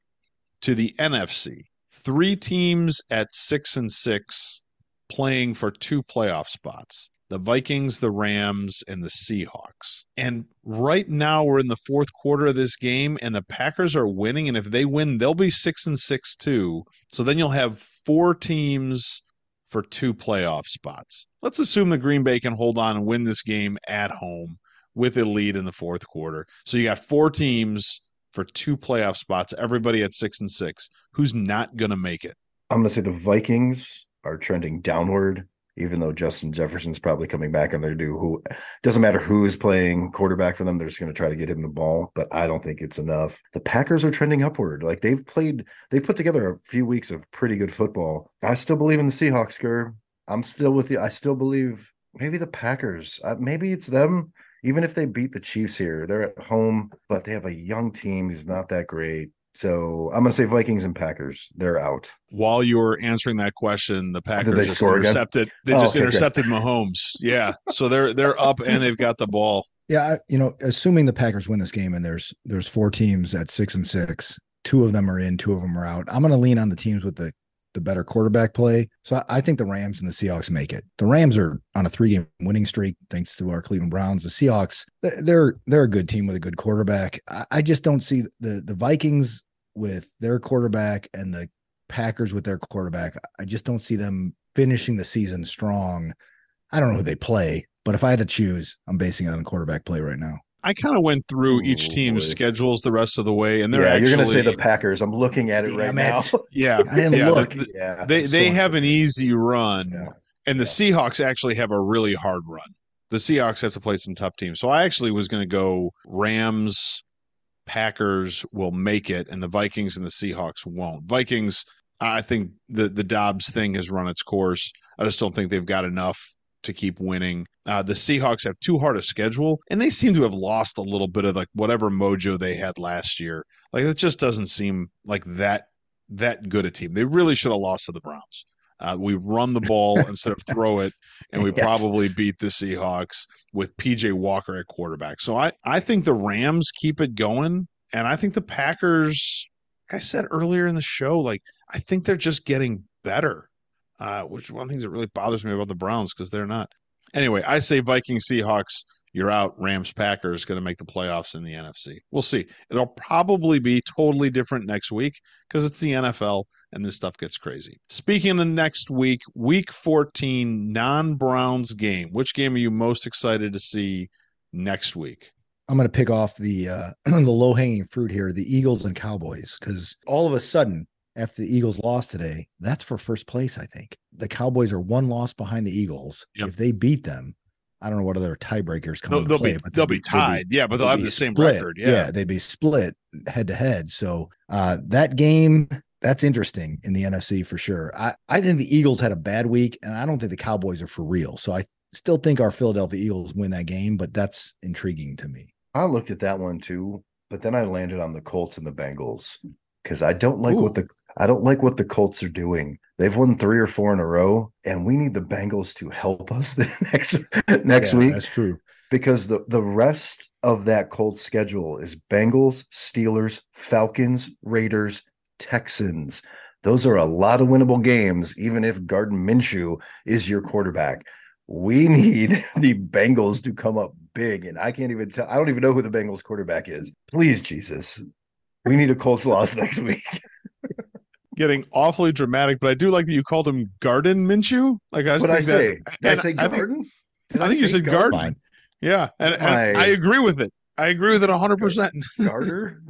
to the NFC. Three teams at 6 and 6 playing for two playoff spots the Vikings, the Rams, and the Seahawks. And right now we're in the fourth quarter of this game, and the Packers are winning. And if they win, they'll be six and six too. So then you'll have four teams for two playoff spots. Let's assume the Green Bay can hold on and win this game at home with a lead in the fourth quarter. So you got four teams for two playoff spots, everybody at six and six. Who's not going to make it? I'm going to say the Vikings are trending downward even though Justin Jefferson's probably coming back and they're due who doesn't matter who is playing quarterback for them, they're just going to try to get him the ball, but I don't think it's enough. The Packers are trending upward. Like they've played, they've put together a few weeks of pretty good football. I still believe in the Seahawks, Gur. I'm still with you. I still believe maybe the Packers, uh, maybe it's them. Even if they beat the Chiefs here, they're at home, but they have a young team who's not that great. So I'm going to say Vikings and Packers. They're out. While you were answering that question, the Packers they just score again? intercepted. They Oh, just okay, intercepted Mahomes. Yeah, so they're they're up and they've got the ball. Yeah, you know, assuming the Packers win this game and there's there's four teams at six and six, two of them are in, two of them are out. I'm going to lean on the teams with the the better quarterback play. So I, think the Rams and the Seahawks make it. The Rams are on a three game winning streak thanks to our Cleveland Browns. The Seahawks, they- they're they're a good team with a good quarterback. I, I just don't see the the Vikings with their quarterback and the Packers with their quarterback. I just don't see them finishing the season strong. I don't know who they play, but if I had to choose, I'm basing it on quarterback play right now. I kind of went through each oh, team's boy. schedules the rest of the way, and they're yeah, actually you're going to say the Packers. I'm looking at it right Damn now. yeah I didn't yeah, the- look. the- yeah, they they so have an easy run, Yeah. and the Seahawks actually have a really hard run. The Seahawks have to play some tough teams, so I actually was going to go Rams, Packers will make it, and the Vikings and the Seahawks won't. Vikings, I think the the Dobbs thing has run its course. I just don't think they've got enough to keep winning. Uh, the Seahawks have too hard a schedule, and they seem to have lost a little bit of like whatever mojo they had last year. Like it just doesn't seem like that that good a team. They really should have lost to the Browns. Uh, we run the ball instead of throw it, and we Yes. probably beat the Seahawks with PJ Walker at quarterback. So I, I think the Rams keep it going, and I think the Packers, like I said earlier in the show, like I think they're just getting better, uh, which one of the things that really bothers me about the Browns because they're not. Anyway, I say Vikings Seahawks. You're out. Rams Packers going to make the playoffs in the NFC. We'll see. It'll probably be totally different next week because it's the NFL and this stuff gets crazy. Speaking of next week, week 14, non Browns game. Which game are you most excited to see next week? I'm going to pick off the uh, the low hanging fruit here, the Eagles and Cowboys, because all of a sudden, after the Eagles lost today, that's for first place. I think the Cowboys are one loss behind the Eagles. Yep. If they beat them, I don't know what other tiebreakers come No, they'll play, be but they'll they'd be tied. yeah, but they'll they'd have be the same split. record. Yeah. they'd be split head to head. So uh, that game, that's interesting in the NFC for sure. I, I think the Eagles had a bad week, and I don't think the Cowboys are for real. So I still think our Philadelphia Eagles win that game, but that's intriguing to me. I looked at that one too, but then I landed on the Colts and the Bengals because I don't like what the I don't like what the Colts are doing. They've won three or four in a row, and we need the Bengals to help us the next next Yeah, week That's true. because the the rest of that Colts schedule is Bengals, Steelers, Falcons, Raiders, Texans. Those are a lot of winnable games, even if Garden Minshew is your quarterback. We need the Bengals to come up big, and I can't even tell. I don't even know who the Bengals quarterback is. Please, Jesus, we need a Colts loss next week. Getting awfully dramatic, but I do like that you called him Garden Minshew. Like I What I say? that, Did I say I think- Garden? I think you said Garden. Yeah, and, and my- I agree with it. I agree with it hundred percent. Gardner.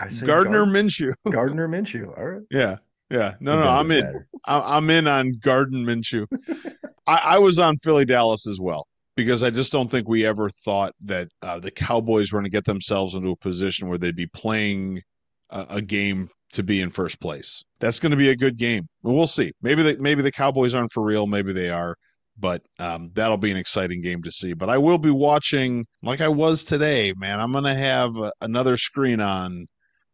I Gardner Gar- Minshew. Gardner Minshew. All right. Yeah, yeah. No, no, I'm in. matter. I- I'm in on Garden Minshew. I, I was on Philly Dallas as well because I just don't think we ever thought that uh, the Cowboys were going to get themselves into a position where they'd be playing a, a game to be in first place. That's going to be a good game. We'll see. Maybe the, maybe the Cowboys aren't for real. Maybe they are. But um, that'll be an exciting game to see. But I will be watching like I was today, man. I'm going to have uh, another screen on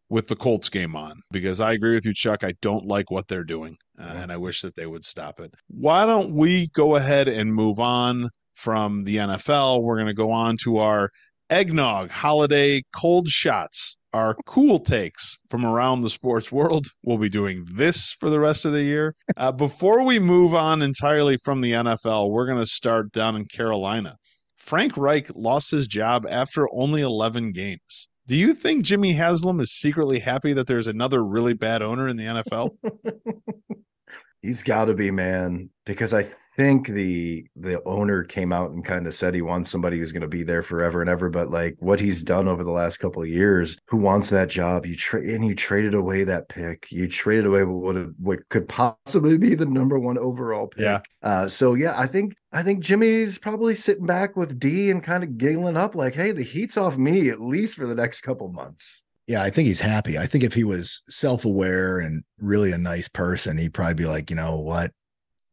with the Colts game on because I agree with you, Chuck. I don't like what they're doing, uh, Yeah. and I wish that they would stop it. Why don't we go ahead and move on from the NFL? We're going to go on to our eggnog holiday cold shots. Our cool takes from around the sports world. We'll be doing this for the rest of the year. Uh, before we move on entirely from the NFL, we're going to start down in Carolina. Frank Reich lost his job after only 11 games. Do you think Jimmy Haslam is secretly happy that there's another really bad owner in the NFL? He's got to be, man, because I think the the owner came out and kind of said he wants somebody who's going to be there forever and ever. But like what he's done over the last couple of years, who wants that job? You trade and you traded away that pick. You traded away what what could possibly be the number one overall pick. Yeah. Uh, so yeah, I think I think Jimmy's probably sitting back with D and kind of giggling up like, "Hey, the heat's off me at least for the next couple months." Yeah, I think he's happy. I think if he was self aware and really a nice person, he'd probably be like, you know what?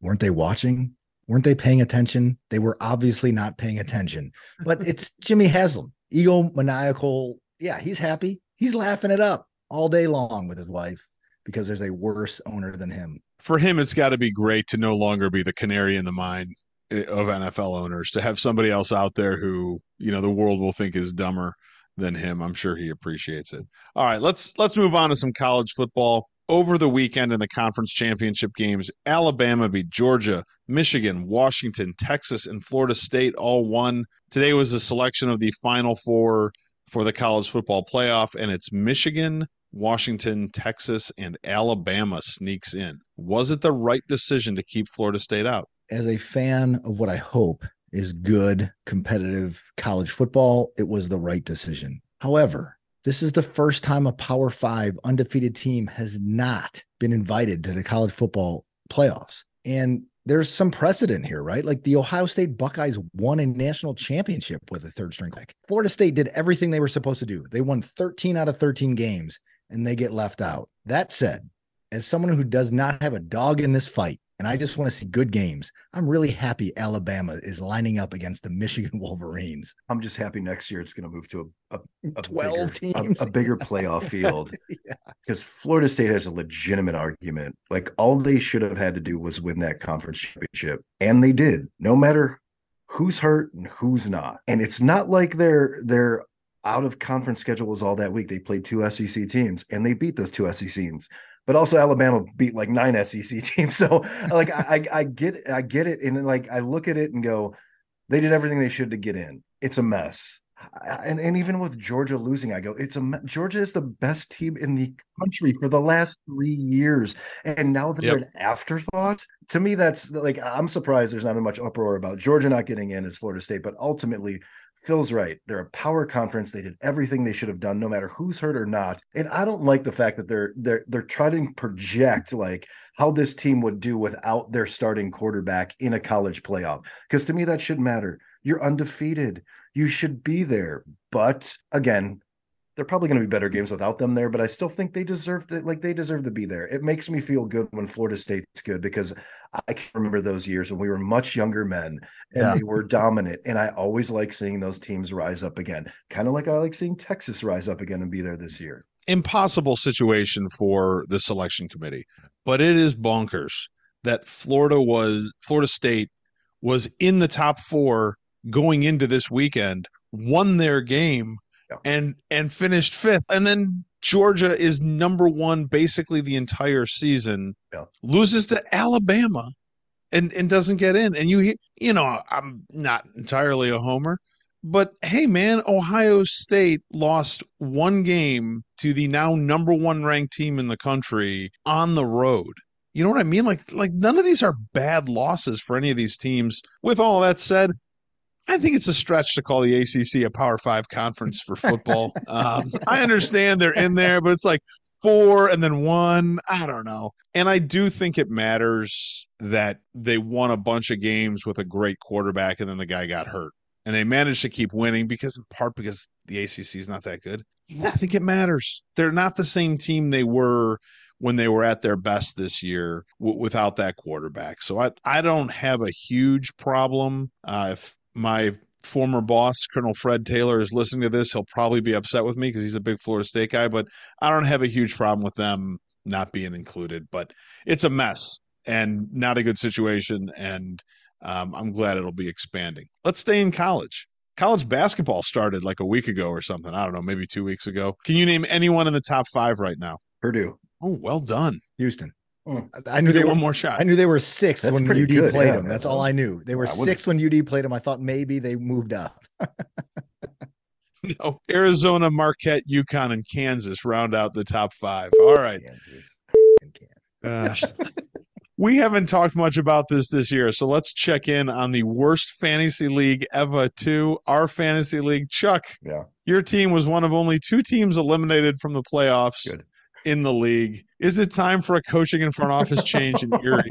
Weren't they watching? Weren't they paying attention? They were obviously not paying attention. But it's Jimmy Haslam, egomaniacal. Yeah, he's happy. He's laughing it up all day long with his wife because there's a worse owner than him. For him, it's got to be great to no longer be the canary in the mine eh, of NFL owners, to have somebody else out there who, you know, the world will think is dumber than him. I'm sure he appreciates it. All right, let's let's move on to some college football. Over the weekend in the conference championship games, Alabama beat Georgia, Michigan, Washington, Texas, and Florida State all won. Today was the selection of the final four for the college football playoff, and it's Michigan, Washington, Texas, and Alabama sneaks in. Was it the right decision to keep Florida State out? As a fan of what I hope is good, competitive college football, it was the right decision. However, this is the first time a Power Five undefeated team has not been invited to the college football playoffs. And there's some precedent here, right? Like the Ohio State Buckeyes won a national championship with a third string pick. Florida State did everything they were supposed to do. They won 13 out of 13 games and they get left out. That said, as someone who does not have a dog in this fight, and I just want to see good games. I'm really happy Alabama is lining up against the Michigan Wolverines. I'm just happy next year it's going to move to a, a, a 12 bigger, teams. a, a bigger playoff field yeah. because Florida State has a legitimate argument. Like all they should have had to do was win that conference championship, and they did. No matter who's hurt and who's not, and it's not like they're they're out of conference schedule was all that week. They played two SEC teams and they beat those two SEC teams but also Alabama beat like nine SEC teams. So like I, I get I get it, and like I look at it and go, they did everything they should to get in. It's a mess. And, and even with Georgia losing, I go, it's a Georgia is the best team in the country for the last three years, and now they're yep. an afterthought. To me, that's like I'm surprised there's not much uproar about Georgia not getting in as Florida State, but ultimately Phil's right. They're a power conference. They did everything they should have done, no matter who's hurt or not. And I don't like the fact that they're they're they're trying to project like how this team would do without their starting quarterback in a college playoff. Because to me, that shouldn't matter. You're undefeated. You should be there. But again, they're probably going to be better games without them there, but I still think they deserve to, like they deserve to be there. It makes me feel good when Florida State's good because I can remember those years when we were much younger men and yeah. they were dominant. And I always like seeing those teams rise up again, kind of like I like seeing Texas rise up again and be there this year. Impossible situation for the selection committee, but it is bonkers that Florida was Florida State was in the top four going into this weekend, won their game yeah. and and finished fifth. And then Georgia is number one basically the entire season. Yeah. Loses to Alabama and and doesn't get in. And you you know, I'm not entirely a homer, but hey man, Ohio State lost one game to the now number 1 ranked team in the country on the road. You know what I mean? Like like none of these are bad losses for any of these teams. With all that said, I think it's a stretch to call the ACC a Power Five conference for football. um, I understand they're in there, but it's like four and then one. I don't know. And I do think it matters that they won a bunch of games with a great quarterback and then the guy got hurt. And they managed to keep winning because, in part, because the ACC is not that good. I think it matters. They're not the same team they were when they were at their best this year w- without that quarterback. So I I don't have a huge problem uh, if my former boss, Colonel Fred Taylor, is listening to this, he'll probably be upset with me because he's a big Florida State guy, but I don't have a huge problem with them not being included. But it's a mess and not a good situation. And um, I'm glad it'll be expanding. Let's stay in college. college basketball started like a week ago or something. I don't know, maybe two weeks ago. Can you name anyone in the top five right now? Purdue. Oh, well done. Houston. Mm. I knew they Get were one more shot. I knew they were six That's when UD good, played yeah, them. man. That's all I knew. They were I would've- when UD played them. I thought maybe they moved up. No, Arizona, Marquette, UConn, and Kansas round out the top five. All right. Kansas. Uh, we haven't talked much about this this year, so let's check in on the worst fantasy league ever. To our fantasy league, Chuck. Yeah. Your team was one of only two teams eliminated from the playoffs Good. In the league. Is it time for a coaching and front office change in Erie?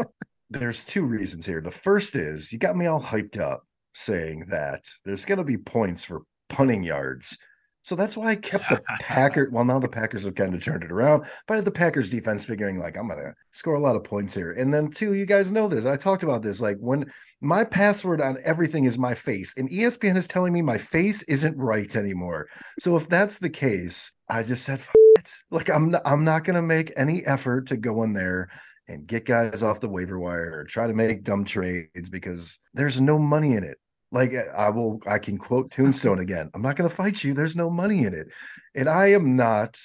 There's two reasons here. The first is you got me all hyped up saying that there's going to be points for punting yards. So that's why I kept the Packers. Well, now the Packers have kind of turned it around, but the Packers defense figuring like I'm going to score a lot of points here. And then two, you guys know this. I talked about this. Like when my password on everything is my face, and ESPN is telling me my face isn't right anymore. So if that's the case, I just said it. Like I'm not, I'm not going to make any effort to go in there and get guys off the waiver wire or try to make dumb trades because there's no money in it. Like eh, I will, I can quote Tombstone again. I'm not going to fight you. There's no money in it, and I am not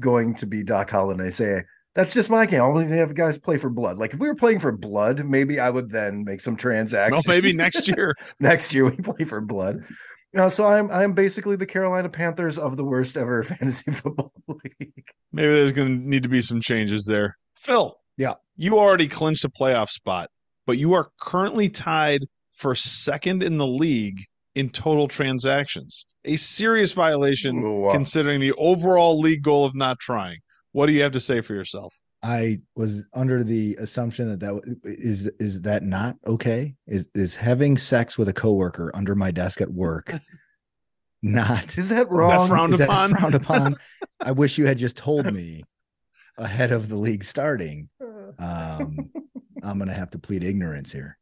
going to be Doc Holliday say that's just my game. I only have guys play for blood. Like if we were playing for blood, maybe I would then make some well, transactions. maybe next year. next year we play for blood. Uh, so I'm I'm basically the Carolina Panthers of the worst ever fantasy football league. Maybe there's going to need to be some changes there. Phil. Yeah. You already clinched a playoff spot, but you are currently tied for second in the league in total transactions. A serious violation Ooh, wow. considering the overall league goal of not trying. What do you have to say for yourself? I was under the assumption that that is is is that not okay? Is is having sex with a coworker under my desk at work not Is that wrong? frowned is that upon? frowned upon? I wish you had just told me ahead of the league starting. Um, I'm gonna have to plead ignorance here.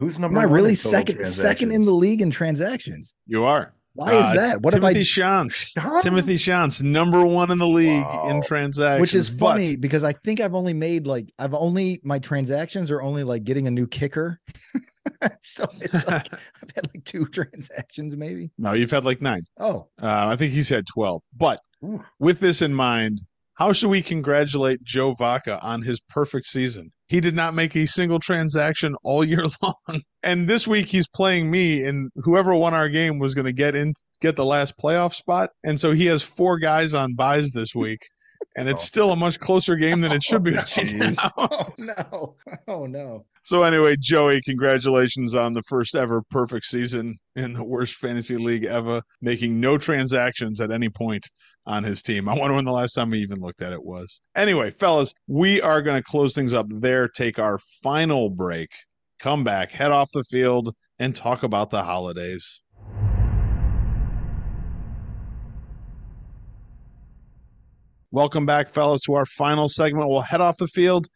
Who's number? Am number I one really in total second second in the league in transactions? You are. Why is Uh, that? What Timothy have Shantz. Timothy Shantz, number one in the league in Wow. transactions. Which is but- funny because I think I've only made like I've only my transactions are only like getting a new kicker. so it's like I've had like two transactions maybe. no, you've had like nine. Oh, Uh, I think he's had 12. But Ooh. with this in mind, how should we congratulate Joe Vaca on his perfect season? He did not make a single transaction all year long. And this week he's playing me, and whoever won our game was going to get in, get the last playoff spot. And so he has four guys on buys this week. And it's Oh. still a much closer game than it should be oh, right now. oh no. Oh no. So anyway, Joey, congratulations on the first ever perfect season in the worst fantasy league ever, making no transactions at any point on his team. I wonder when the last time we even looked at it was. Anyway, fellas, we are going to close things up there, take our final break, come back, head off the field, and talk about the holidays. Welcome back, fellas, to our final segment. We'll head off the field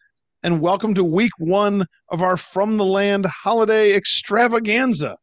and welcome to week one of our From the Land holiday extravaganza,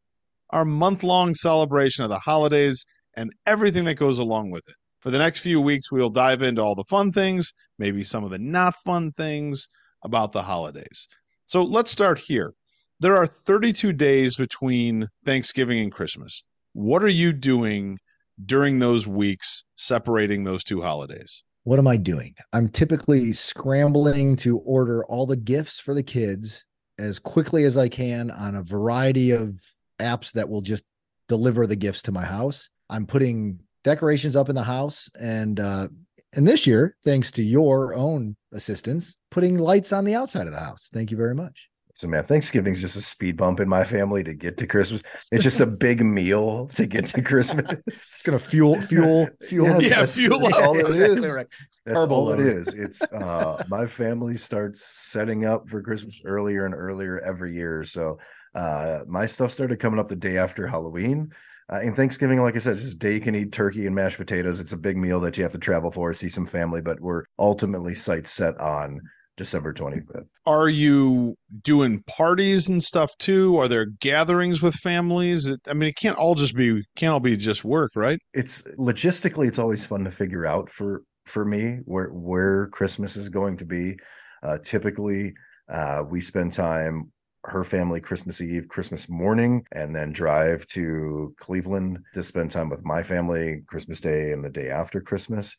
our month long celebration of the holidays and everything that goes along with it. For the next few weeks, we'll dive into all the fun things, maybe some of the not fun things about the holidays. So let's start here. There are 32 days between Thanksgiving and Christmas. What are you doing during those weeks separating those two holidays? What am I doing? I'm typically scrambling to order all the gifts for the kids as quickly as I can on a variety of apps that will just deliver the gifts to my house. I'm putting decorations up in the house and uh and this year, thanks to your own assistance, putting lights on the outside of the house. Thank you very much. So man, Thanksgiving's just a speed bump in my family to get to Christmas. It's just a big meal to get to Christmas. It's gonna fuel, fuel, fuel. Yeah, that's fuel that's all it Exactly is. right. That's all it is. It's uh my family starts setting up for Christmas earlier and earlier every year. So uh my stuff started coming up the day after Halloween. Uh, and Thanksgiving, like I said, it's just a day you can eat turkey and mashed potatoes. It's a big meal that you have to travel for, see some family, but we're ultimately sights set on December 25th. are you doing parties and stuff too? Are there gatherings with families? I mean, it can't all just be can't all be just work, right? it's logistically it's always fun to figure out for for me where where christmas is going to be uh typically uh we spend time her family Christmas Eve, Christmas morning, and then drive to Cleveland to spend time with my family Christmas Day and the day after Christmas.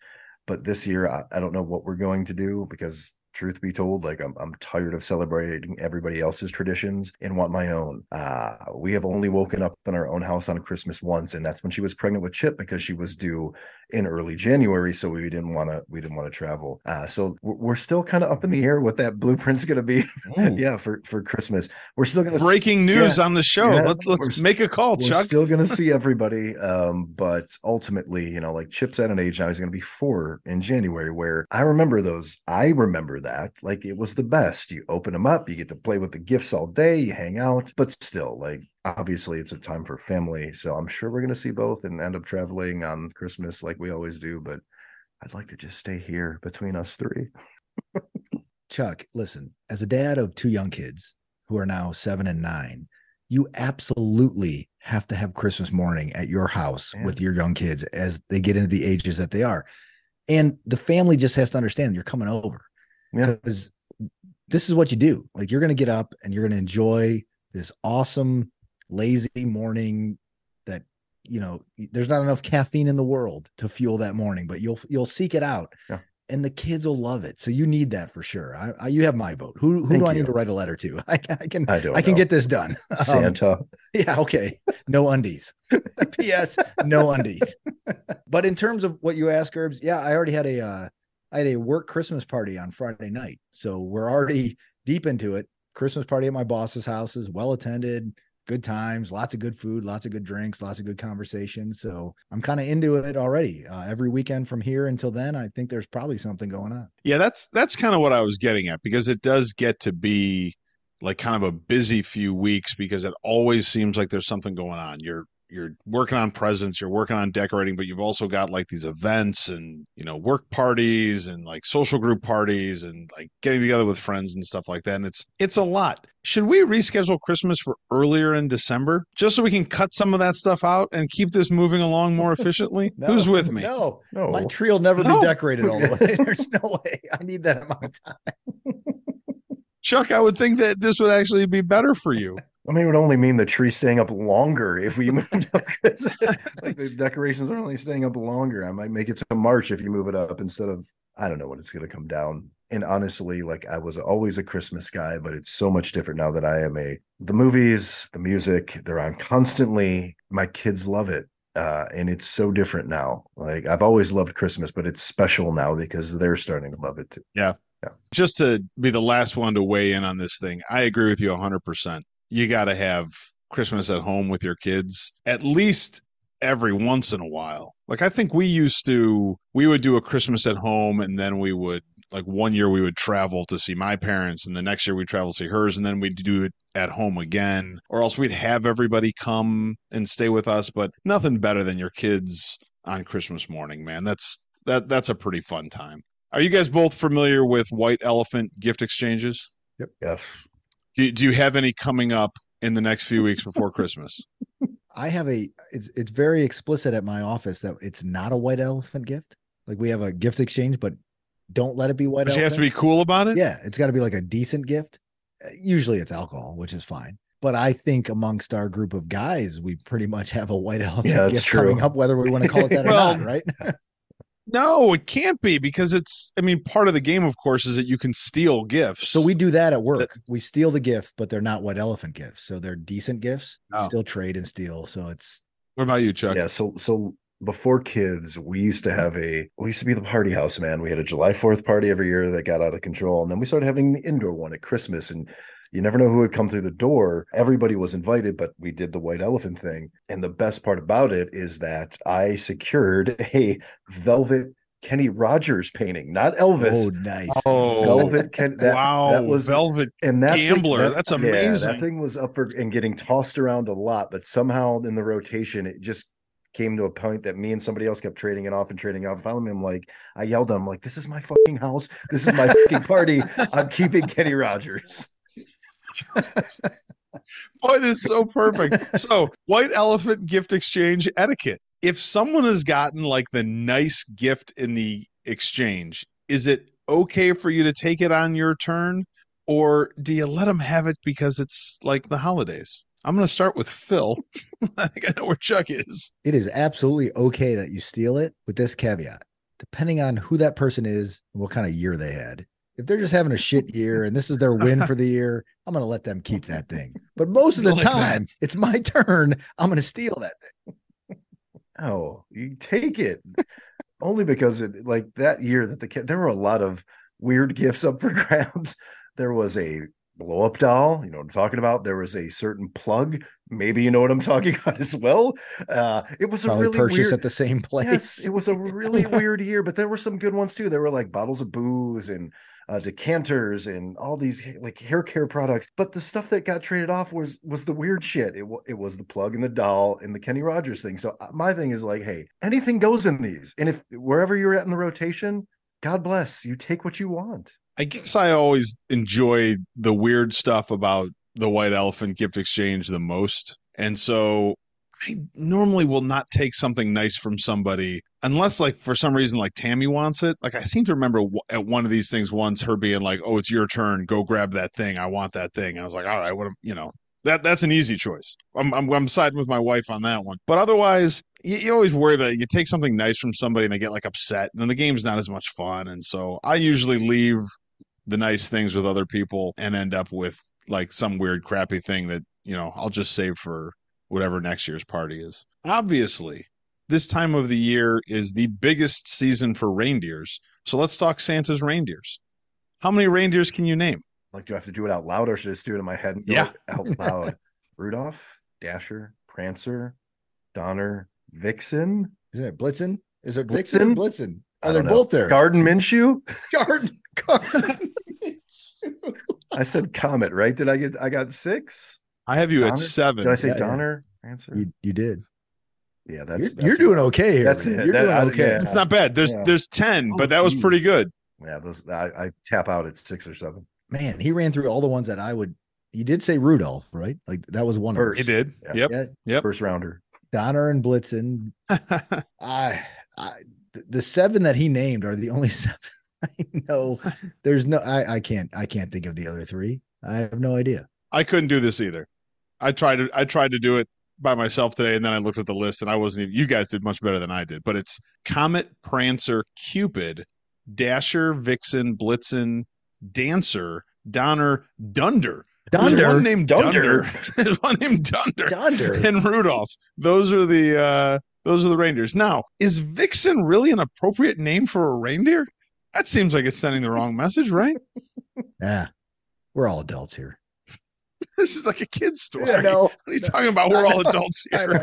But this year, I, I don't know what we're going to do because truth be told like I'm, I'm tired of celebrating everybody else's traditions and want my own uh we have only woken up in our own house on christmas once and that's when she was pregnant with chip because she was due in early january so we didn't want to we didn't want to travel uh so we're still kind of up in the air what that blueprint's going to be yeah for for christmas we're still going to breaking news yeah, on the show yeah, let's let's make a call we're Chuck. still going to see everybody um but ultimately you know like chip's at an age now he's going to be four in january where i remember those i remember that. Like it was the best. You open them up, you get to play with the gifts all day, you hang out, but still, like obviously it's a time for family. So I'm sure we're going to see both and end up traveling on Christmas like we always do. But I'd like to just stay here between us three. Chuck, listen, as a dad of two young kids who are now seven and nine, you absolutely have to have Christmas morning at your house yeah. with your young kids as they get into the ages that they are. And the family just has to understand you're coming over because yeah. this is what you do. Like you're going to get up and you're going to enjoy this awesome lazy morning you know there's not enough caffeine in the world to fuel that morning, but you'll you'll seek it out. Yeah. And the kids will love it, so you need that for sure. I, I you have my vote. Who who Thank do I you. need to write a letter to? I, I can I, I can get this done. Santa. Um, yeah. Okay. No undies. P.S. No undies. but in terms of what you ask, Herbs, yeah, I already had a uh, I had a work Christmas party on Friday night. So we're already deep into it. Christmas party at my boss's house is well attended, good times, lots of good food, lots of good drinks, lots of good conversations. So I'm kind of into it already. Uh, every weekend from here until then, I think there's probably something going on. Yeah, that's that's kind of what I was getting at because it does get to be like kind of a busy few weeks because it always seems like there's something going on. You're you're working on presents, you're working on decorating, but you've also got like these events and you know work parties and like social group parties and like getting together with friends and stuff like that. And it's it's a lot. Should we reschedule Christmas for earlier in December just so we can cut some of that stuff out and keep this moving along more efficiently? no, Who's with me? No, no, my tree will never no. be decorated all the way. There's no way. I need that amount of time. Chuck, I would think that this would actually be better for you. I mean, it would only mean the tree staying up longer if we moved up. like the decorations are only staying up longer. I might make it to March if you move it up instead of I don't know when it's going to come down. And honestly, like I was always a Christmas guy, but it's so much different now that I am a the movies, the music, they're on constantly. My kids love it. Uh, and it's so different now. Like I've always loved Christmas, but it's special now because they're starting to love it too. Yeah. Yeah. Just to be the last one to weigh in on this thing, I agree with you 100% you got to have Christmas at home with your kids at least every once in a while. Like I think we used to we would do a Christmas at home and then we would like one year we would travel to see my parents and the next year we'd travel to see hers and then we'd do it at home again or else we'd have everybody come and stay with us but nothing better than your kids on Christmas morning man that's that that's a pretty fun time. Are you guys both familiar with white elephant gift exchanges? Yep. Yes. Do, do you have any coming up in the next few weeks before Christmas? I have a it's it's very explicit at my office that it's not a white elephant gift. Like we have a gift exchange, but don't let it be white. But she has to be cool about it. Yeah, it's got to be like a decent gift. Uh, usually it's alcohol, which is fine. But I think amongst our group of guys, we pretty much have a white elephant yeah, gift true. coming up, whether we want to call it that well, or not, right? No, it can't be because it's. I mean, part of the game, of course, is that you can steal gifts. So we do that at work. That, we steal the gift, but they're not what elephant gifts. So they're decent gifts. Oh. Still trade and steal. So it's. What about you, Chuck? Yeah. So so before kids, we used to have a we used to be the party house, man. We had a July 4th party every year that got out of control. And then we started having the indoor one at Christmas. And you never know who would come through the door. Everybody was invited, but we did the white elephant thing. And the best part about it is that I secured a velvet Kenny Rogers painting, not Elvis. Oh, nice. Oh, Velvet. Ken, that, wow, that was Velvet and that Gambler. Thing, that, That's amazing. Yeah, that thing was up for and getting tossed around a lot, but somehow in the rotation, it just came to a point that me and somebody else kept trading it off and trading off. Finally, I'm like, I yelled at him, like, this is my fucking house. This is my fucking party. I'm keeping Kenny Rogers. Boy, this is so perfect. So, white elephant gift exchange etiquette if someone has gotten like the nice gift in the exchange, is it okay for you to take it on your turn? or do you let them have it because it's like the holidays? I'm going to start with Phil. I think I know where Chuck is. It is absolutely okay that you steal it with this caveat. Depending on who that person is and what kind of year they had. If they're just having a shit year and this is their win for the year, I'm going to let them keep that thing. But most of the Like that. time, it's my turn. I'm going to steal that thing. Oh, you take it only because it like that year that the kid there were a lot of weird gifts up for grabs. There was a blow up doll, you know what I'm talking about. There was a certain plug, maybe you know what I'm talking about as well. Uh, it was Probably a really purchased weird. at the same place. Yes, it was a really weird year, but there were some good ones too. There were like bottles of booze and uh, decanters and all these like hair care products. But the stuff that got traded off was was the weird shit. It it was the plug and the doll and the Kenny Rogers thing. So uh, my thing is like, hey, anything goes in these, and if wherever you're at in the rotation, God bless you. Take what you want. I guess I always enjoy the weird stuff about the white elephant gift exchange the most. And so I normally will not take something nice from somebody unless like for some reason like Tammy wants it. Like I seem to remember at one of these things once her being like, "Oh, it's your turn. Go grab that thing. I want that thing." I was like, "All right, what am you know, that that's an easy choice. I'm, I'm I'm siding with my wife on that one. But otherwise, you, you always worry that you take something nice from somebody and they get like upset, and then the game's not as much fun. And so I usually leave the nice things with other people and end up with like some weird crappy thing that you know I'll just save for whatever next year's party is. Obviously, this time of the year is the biggest season for reindeers. So let's talk Santa's reindeers. How many reindeers can you name? Like, do I have to do it out loud or should I just do it in my head? and Yeah. out loud. Rudolph, Dasher, Prancer, Donner, Vixen, Is it Blitzen? Is it Vixen or Blitzen? I Oh, they're both there. Garden Minshew. Garden. Garden. I said Comet, right? Did I get? I got six. I have you at seven. Did I say Yeah, yeah. Donner? Answer. you, you did. yeah, You're, that's, that's you're doing okay here. that's man. it. You're That- doing I- okay. yeah. It's not bad. There's Yeah. there's ten, Oh, but that was pretty good. Yeah, those I, I tap out at six or seven. Man, he ran through all the ones that I would. You did say Rudolph, right? Like that was one of First. He did. Yeah. Yep. Yeah, Yep. First rounder. Donner and Blitzen. I, I, the seven that he named are the only seven I know. There's no, I, I can't, I can't think of the other three. I have no idea. I couldn't do this either. I tried to I tried to do it by myself today, and then I looked at the list, and I wasn't. Even, you guys did much better than I did. But it's Comet, Prancer, Cupid, Dasher, Vixen, Blitzen, Dancer, Donner, Dunder. There's Dunder, one named Dunder. Dunder. There's one named Dunder. Dunder. and Rudolph. Those are the uh those are the reindeers. Now, is Vixen really an appropriate name for a reindeer? That seems like it's sending the wrong message, right? Yeah, we're all adults here. This is like a kid's story. I know. What are you talking about? We're all adults here.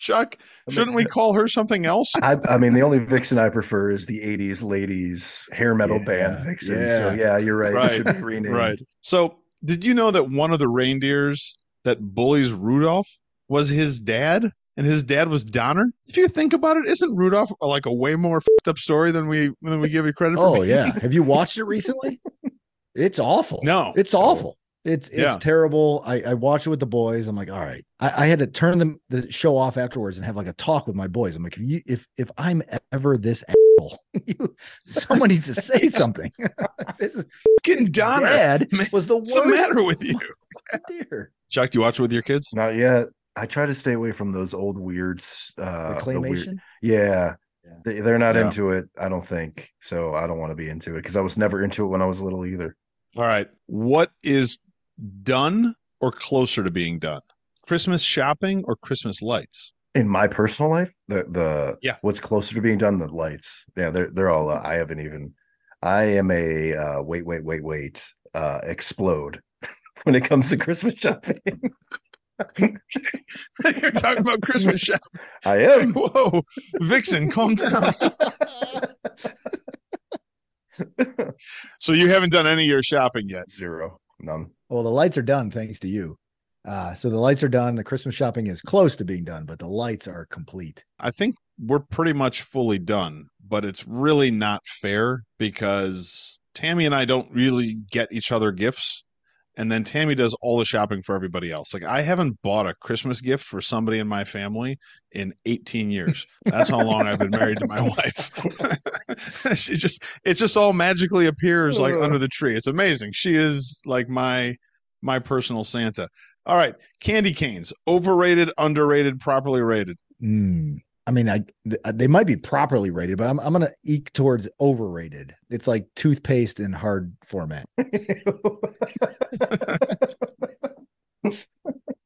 know. Chuck, shouldn't we call her something else? I, I mean, the only Vixen I prefer is the '80s ladies hair metal Yeah, band Vixen. So yeah. yeah, you're right. Right, It should be renamed. Right. So, did you know that one of the reindeers that bullies Rudolph was his dad? And his dad was Donner. If you think about it, isn't Rudolph like a way more fucked up story than we than we give you credit for? Oh being? yeah. Have you watched it recently? It's awful. No. It's awful. It's it's Yeah. terrible. I, I watched it with the boys. I'm like, all right. I, I had to turn them the show off afterwards and have like a talk with my boys. I'm like, if you if if I'm ever this asshole, you someone needs to say something. this is Fucking Donner. dad Man, was the What's the matter with you? dear. Chuck, do you watch it with your kids? Not yet. I try to stay away from those old weirds. Uh, the weird- yeah. Yeah. They, they're not Yeah. into it. I don't think so. I don't want to be into it because I was never into it when I was little either. All right. What is done or closer to being done? Christmas shopping or Christmas lights? In my personal life, the the Yeah. what's closer to being done? The lights. Yeah, they're they're all. Uh, I haven't even. I am a uh, wait, wait, wait, wait. Uh, explode when it comes to Christmas shopping. You're talking about Christmas shopping. I am. Whoa, Vixen, calm down. So you haven't done any of your shopping yet. Zero. None. Well, the lights are done thanks to you. Uh, so the lights are done. The Christmas shopping is close to being done, but the lights are complete. I think we're pretty much fully done, but it's really not fair because Tammy and I don't really get each other gifts. And then Tammy does all the shopping for everybody else. Like I haven't bought a Christmas gift for somebody in my family in 18 years. That's how long I've been married to my wife. she just it just all magically appears like under the tree. It's amazing. She is like my my personal Santa. All right, candy canes, overrated, underrated, properly rated. Mm. I mean, I they might be properly rated, but I'm I'm gonna eke towards overrated. It's like toothpaste in hard format. I'm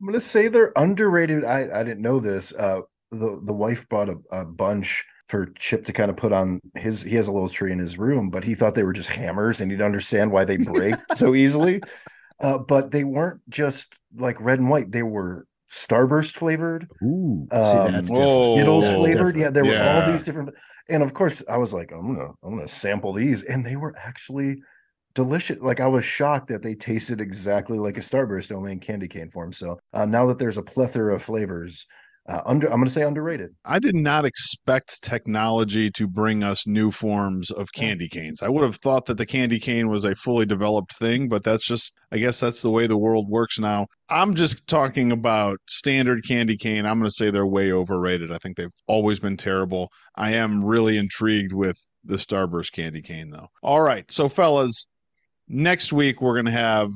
gonna say they're underrated. I I didn't know this. Uh, the the wife bought a, a bunch for Chip to kind of put on his. He has a little tree in his room, but he thought they were just hammers, and he'd understand why they break so easily. Uh, but they weren't just like red and white; they were starburst flavored Ooh, um, Whoa. skittles That's flavored yeah there were Yeah. all these different and of course i was like i'm gonna i'm gonna sample these and they were actually delicious like i was shocked that they tasted exactly like a starburst only in candy cane form so uh, now that there's a plethora of flavors uh, under i'm gonna say underrated I did not expect technology to bring us new forms of candy canes. I would have thought that the candy cane was a fully developed thing, but that's just, I guess that's the way the world works now. I'm just talking about standard candy cane. I'm going to say they're way overrated. I think they've always been terrible. I am really intrigued with the Starburst candy cane, though. All right. So, fellas, next week we're going to have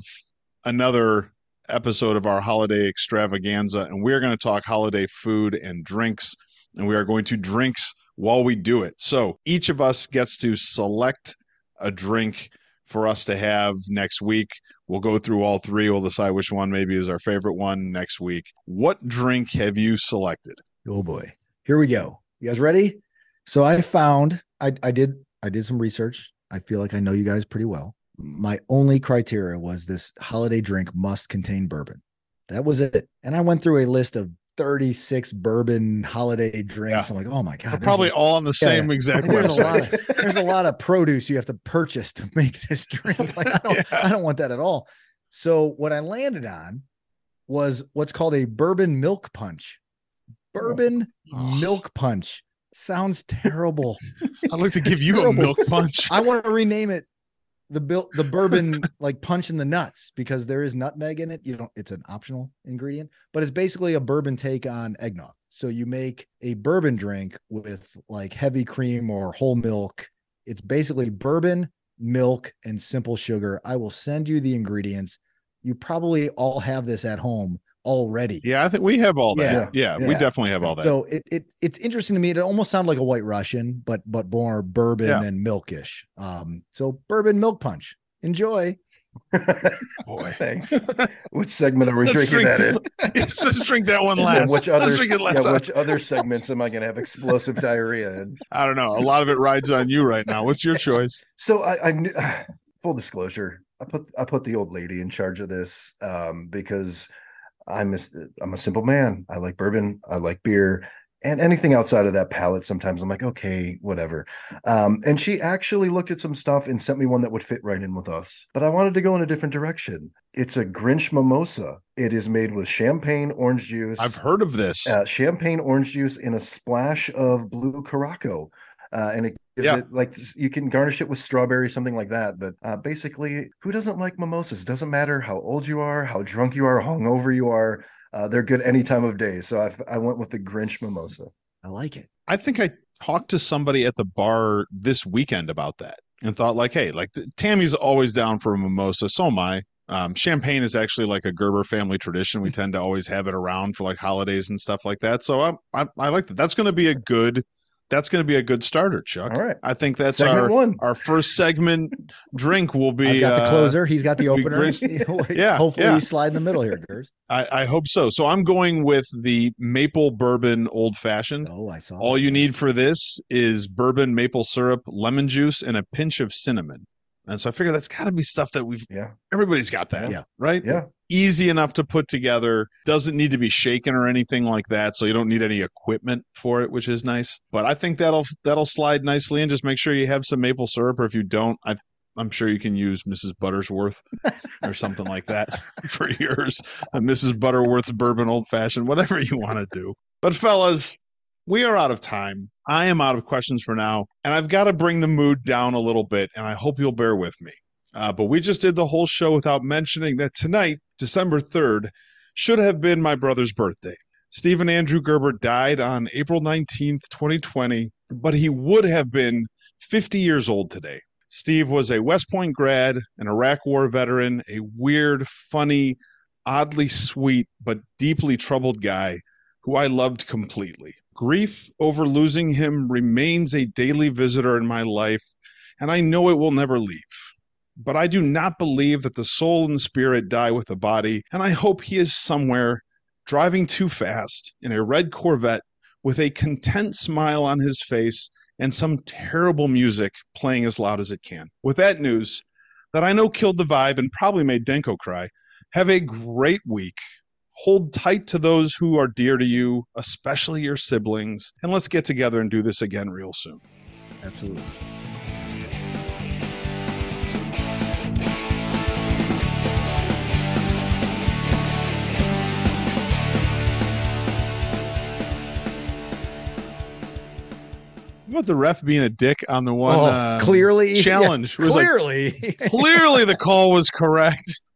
another episode of our holiday extravaganza, and we're going to talk holiday food and drinks, and we are going to drinks while we do it. So each of us gets to select a drink for us to have next week. We'll go through all three. We'll decide which one maybe is our favorite one next week. What drink have you selected? Oh boy. Here we go. You guys ready? So I found I I did I did some research. I feel like I know you guys pretty well. My only criteria was this holiday drink must contain bourbon. That was it. And I went through a list of 36 bourbon holiday drinks. I'm like, oh my God. Probably a- all on the Yeah, same exact there's a lot of there's a lot of produce you have to purchase to make this drink. Like I don't Yeah. I don't want that at all. So what I landed on was what's called a bourbon milk punch. Bourbon Oh. milk punch. Sounds terrible. I'd like to give you a milk punch. I want to rename it the bil- the bourbon like punch in the nuts because there is nutmeg in it. You don't it's an optional ingredient, but it's basically a bourbon take on eggnog. So you make a bourbon drink with like heavy cream or whole milk. It's basically bourbon, milk, and simple sugar. I will send you the ingredients. You probably all have this at home already. Yeah, I think we have all that. Yeah, we Yeah. definitely have all that. So it, it it's interesting to me. It almost sounded like a white Russian, but but more bourbon Yeah. and milkish. Um, so bourbon milk punch. Enjoy. Boy. thanks which segment are we Let's drinking that in Let's just drink that one last. which Let's other drink it last yeah, which other segments am i gonna have explosive diarrhea in I don't know. A lot of it rides on you right now. What's your choice? So I, I knew, full disclosure, I put I put the old lady in charge of this um, because I'm a, I'm a simple man. I like bourbon, I like beer, and anything outside of that palette. Sometimes I'm like, okay, whatever. Um, and she actually looked at some stuff and sent me one that would fit right in with us. But I wanted to go in a different direction. It's a Grinch mimosa. It is made with champagne, orange juice, I've heard of this. uh, champagne orange juice in a splash of blue Curaçao. Uh, and it gives Yeah. it like you can garnish it with strawberry, something like that. But uh, basically, who doesn't like mimosas? Doesn't matter how old you are, how drunk you are, how hungover you are. Uh, they're good any time of day. So I, I went with the Grinch mimosa. I like it. I think I talked to somebody at the bar this weekend about that and thought like, hey, like the, Tammy's always down for a mimosa. So am I. Um, champagne is actually like a Gerber family tradition. We tend to always have it around for like holidays and stuff like that. So I, I, I like that. That's going to be a good. That's going to be a good starter, Chuck. All right. I think that's Segment our one. our first segment drink will be. I've got the uh, closer. He's got the opener. Yeah, Hopefully yeah. you slide in the middle here, Gers. I, I hope so. So I'm going with the maple bourbon old fashioned. Oh, I saw. All that. you need for this is bourbon, maple syrup, lemon juice, and a pinch of cinnamon. And so I figure that's got to be stuff that we've Yeah. everybody's got that, Yeah. right? Yeah. Easy enough to put together. Doesn't need to be shaken or anything like that, so you don't need any equipment for it, which is nice. But I think that'll that'll slide nicely and Just make sure you have some maple syrup, or if you don't, I I'm sure you can use Mrs. Buttersworth or something like that for yours. A Mrs. Butterworth bourbon old fashioned, whatever you want to do. But fellas, we are out of time. I am out of questions for now, and I've got to bring the mood down a little bit, and I hope you'll bear with me. Uh, but we just did the whole show without mentioning that tonight, December 3rd, should have been my brother's birthday. Stephen Andrew Gerber died on April 19th, 2020, but he would have been 50 years old today. Steve was a West Point grad, an Iraq War veteran, a weird, funny, oddly sweet, but deeply troubled guy who I loved completely. Grief over losing him remains a daily visitor in my life, and I know it will never leave. But I do not believe that the soul and spirit die with the body, and I hope he is somewhere driving too fast in a red Corvette with a content smile on his face and some terrible music playing as loud as it can. With that news, that I know killed the vibe and probably made Danko cry, have a great week. Hold tight to those who are dear to you, especially your siblings, and let's get together and do this again real soon. Absolutely. About the ref being a dick on the one Oh, uh, clearly challenge? yeah, It was like, clearly. clearly the call was correct.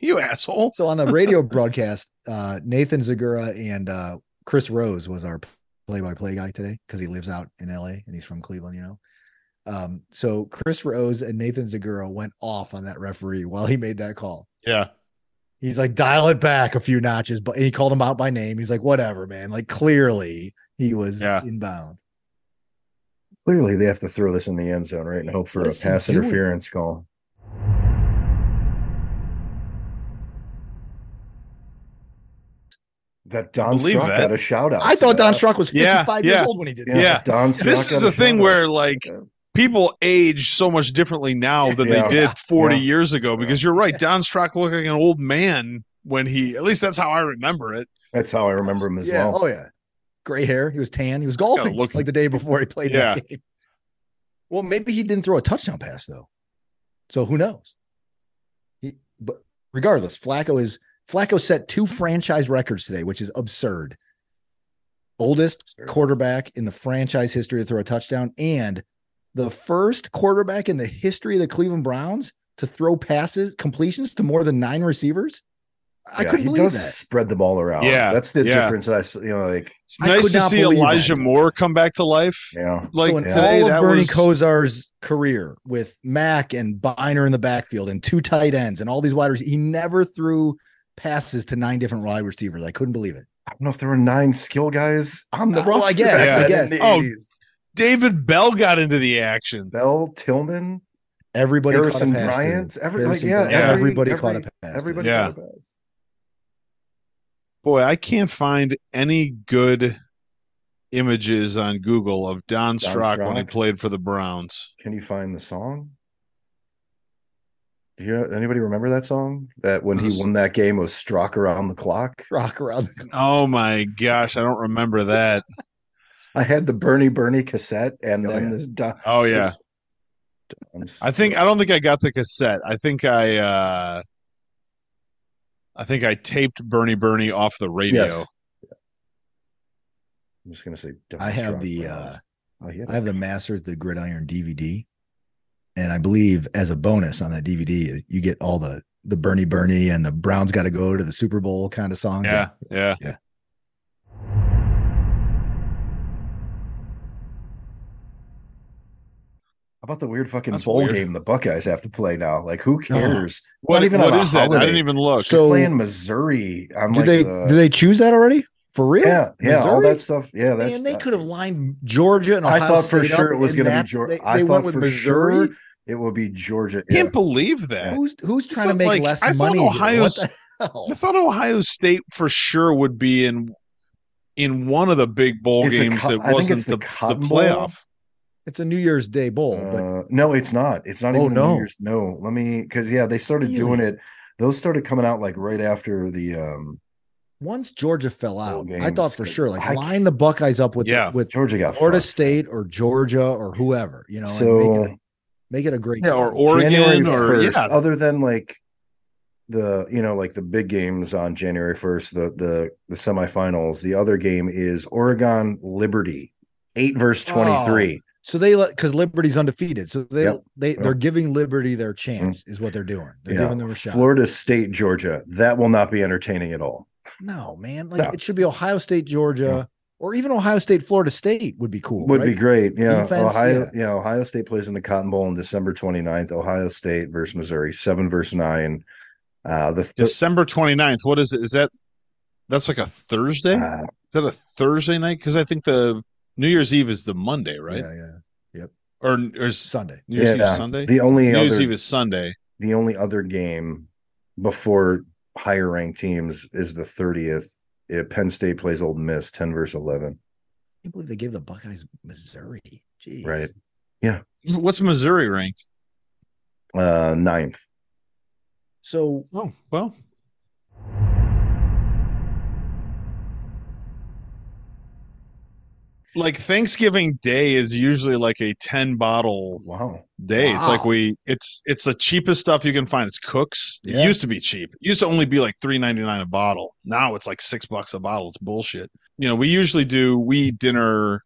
You asshole. so on the radio broadcast, uh, Nathan Zegura and uh, Chris Rose was our play-by-play guy today because he lives out in LA and he's from Cleveland, you know. Um, so Chris Rose and Nathan Zegura went off on that referee while he made that call. Yeah. He's like, dial it back a few notches, but he called him out by name. He's like, whatever, man. Like clearly he was Yeah. inbound. Clearly, they have to throw this in the end zone, right, and hope for What a pass interference call. That Don Believe Strock that. got a shout out. I to thought Don that. Was 55 yeah. years old when he did that. Yeah. Don Strock This is got the thing shout-out. where like Yeah. people age so much differently now than Yeah. they did 40 Yeah. years ago because you're right. Don Strock looked like an old man when he, at least that's how I remember it. That's how I remember him as Yeah. well. Oh yeah. Gray hair. He was tan. He was golfing look- like the day before he played Yeah. that game. Well, maybe he didn't throw a touchdown pass though. So who knows? He, but regardless, Flacco is Flacco set two franchise records today, which is absurd. Oldest quarterback in the franchise history to throw a touchdown and the first quarterback in the history of the Cleveland Browns to throw passes completions to more than nine receivers. I Yeah, couldn't he believe does that. spread the ball around. Yeah, that's the yeah. difference. That I, s- you know, like It's I nice to see Elijah that. Moore come back to life. yeah, Like so in today, all that of Bernie was Kosar's career with Mack and Byner in the backfield and two tight ends and all these wide receivers, he never threw passes to nine different wide receivers. I couldn't believe it. I don't know if there were nine skill guys on the Uh, well, I roster. guess, back I guess. Oh, 80s. David Bell got into the action. Bell, Tillman, Everybody Harrison caught a pass. Bryant, every- like, Harrison yeah, every- everybody every- caught a pass. to- everybody. Yeah. got a pass. Boy, I can't find any good images on Google of Don, Don Strock, when he played for the Browns. Can you find the song? Do you anybody remember that song? That when he won that game was Strock around the clock. Rock around. Oh my gosh, I don't remember that. I had the Bernie Bernie cassette, and Oh, then yeah. this. Don, Oh yeah. this- I think I don't think I got the cassette. I think I uh I think I taped Bernie Bernie off the radio. Yes. I'm just gonna say. I have the Browns. uh Oh, I have the Masters the Gridiron DVD. And I believe as a bonus on that DVD, you get all the the Bernie Bernie and the Browns got to go to the Super Bowl kind of songs. Yeah, yeah. How about the weird fucking That's bowl weird. game the Buckeyes have to play now? Like, who cares? What, Not even what on a that? I didn't even look. So- playing Missouri. I'm Did like, they uh, the- did they choose that already? For real? yeah, yeah, all that stuff. Yeah, that's. Man, they uh, could have lined Georgia and I thought for State sure it was going to be Georgia. They, I thought went with for Missouri. sure it will be Georgia. Can't Yeah. believe that. Who's who's trying to make like, less I thought money? here? Ohio's- What the hell? I thought Ohio State for sure would be in in one of the big bowl It's games co- that I wasn't it's the, the the Cotton Bowl. playoff. It's a New Year's Day bowl, but Uh, no, it's not. It's not Oh, even no. New Year's. No, let me because yeah, they started Really? doing it. Those started coming out like right after the um once Georgia fell out, Bowl I thought for sure, like I- line the Buckeyes up with Yeah. with Georgia got Florida fucked. State or Georgia or whoever, you know, and So make it, a, make it a great Yeah, or. Oregon January or 1st, yeah. other than like the you know like the big games on January first, the the the semifinals. The other game is Oregon Liberty, eight versus twenty three. So they let because Liberty's undefeated. So they Yep. they Yep. they're giving Liberty their chance, is what they're doing. They're Yeah. giving them a shot. Florida State, Georgia. That will not be entertaining at all. No, man. Like No. it should be Ohio State, Georgia, or even Ohio State, Florida State would be cool. Would be great. Yeah. Defense, Ohio, yeah. yeah. Ohio State plays in the Cotton Bowl on December 29th. Ohio State versus Missouri, seven versus nine. Uh, the th- December 29th. What is it? Is that that's like a Thursday? uh, is that a Thursday night? Because I think the New Year's Eve is the Monday, right? Yeah, yeah. Yep. Or, or Sunday. New Year's yeah, Eve Sunday? The only New Year's Eve is Sunday. the only other game before higher ranked teams is the 30th. Yeah, Penn State plays Ole Miss, 10 versus 11. I can't believe they gave the Buckeyes Missouri. Jeez. Right. Yeah. What's Missouri ranked? Uh, ninth. So Oh, well. Like Thanksgiving Day is usually like a 10 bottle Wow. day. It's like we it's it's the cheapest stuff you can find. It's Cooks. Yeah. It used to be cheap. It used to only be like three ninety nine a bottle. Now it's like six bucks a bottle. It's bullshit. You know, we usually do we eat dinner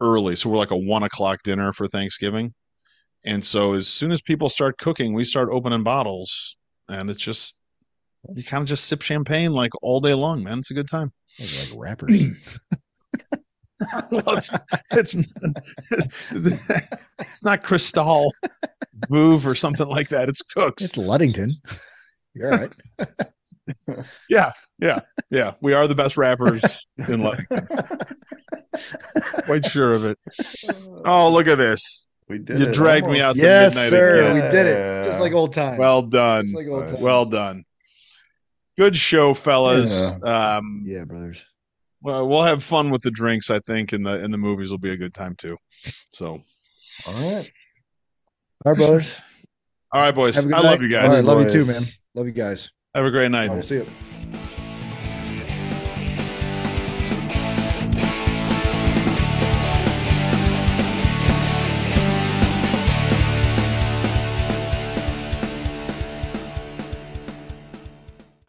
early, so we're like a one o'clock dinner for Thanksgiving. And so as soon as people start cooking, we start opening bottles, and it's just you kind of just sip champagne like all day long, man. It's a good time. those are like rappers. well, it's it's not, it's not Cristal, Veuve, or something like that. It's Cooks. it's Luddington. You're all right. Yeah, yeah, yeah. We are the best rappers in life. Quite sure of it. Oh, look at this. We did You it dragged me out almost. to yes, midnight sir. again. We did it. Just like old times. Well done. Just like old Nice. Well done. Good show, fellas. Um, yeah, brothers. Well, we'll have fun with the drinks. I think, and the and the movies will be a good time too. So, All right. All right, brothers. all right, boys. Have a good I night. love you guys. right, love you too, man. Love you guys. Have a great night. All right, see you.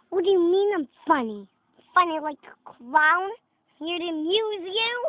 What do you mean I'm funny? Funny like a clown? Here to amuse you?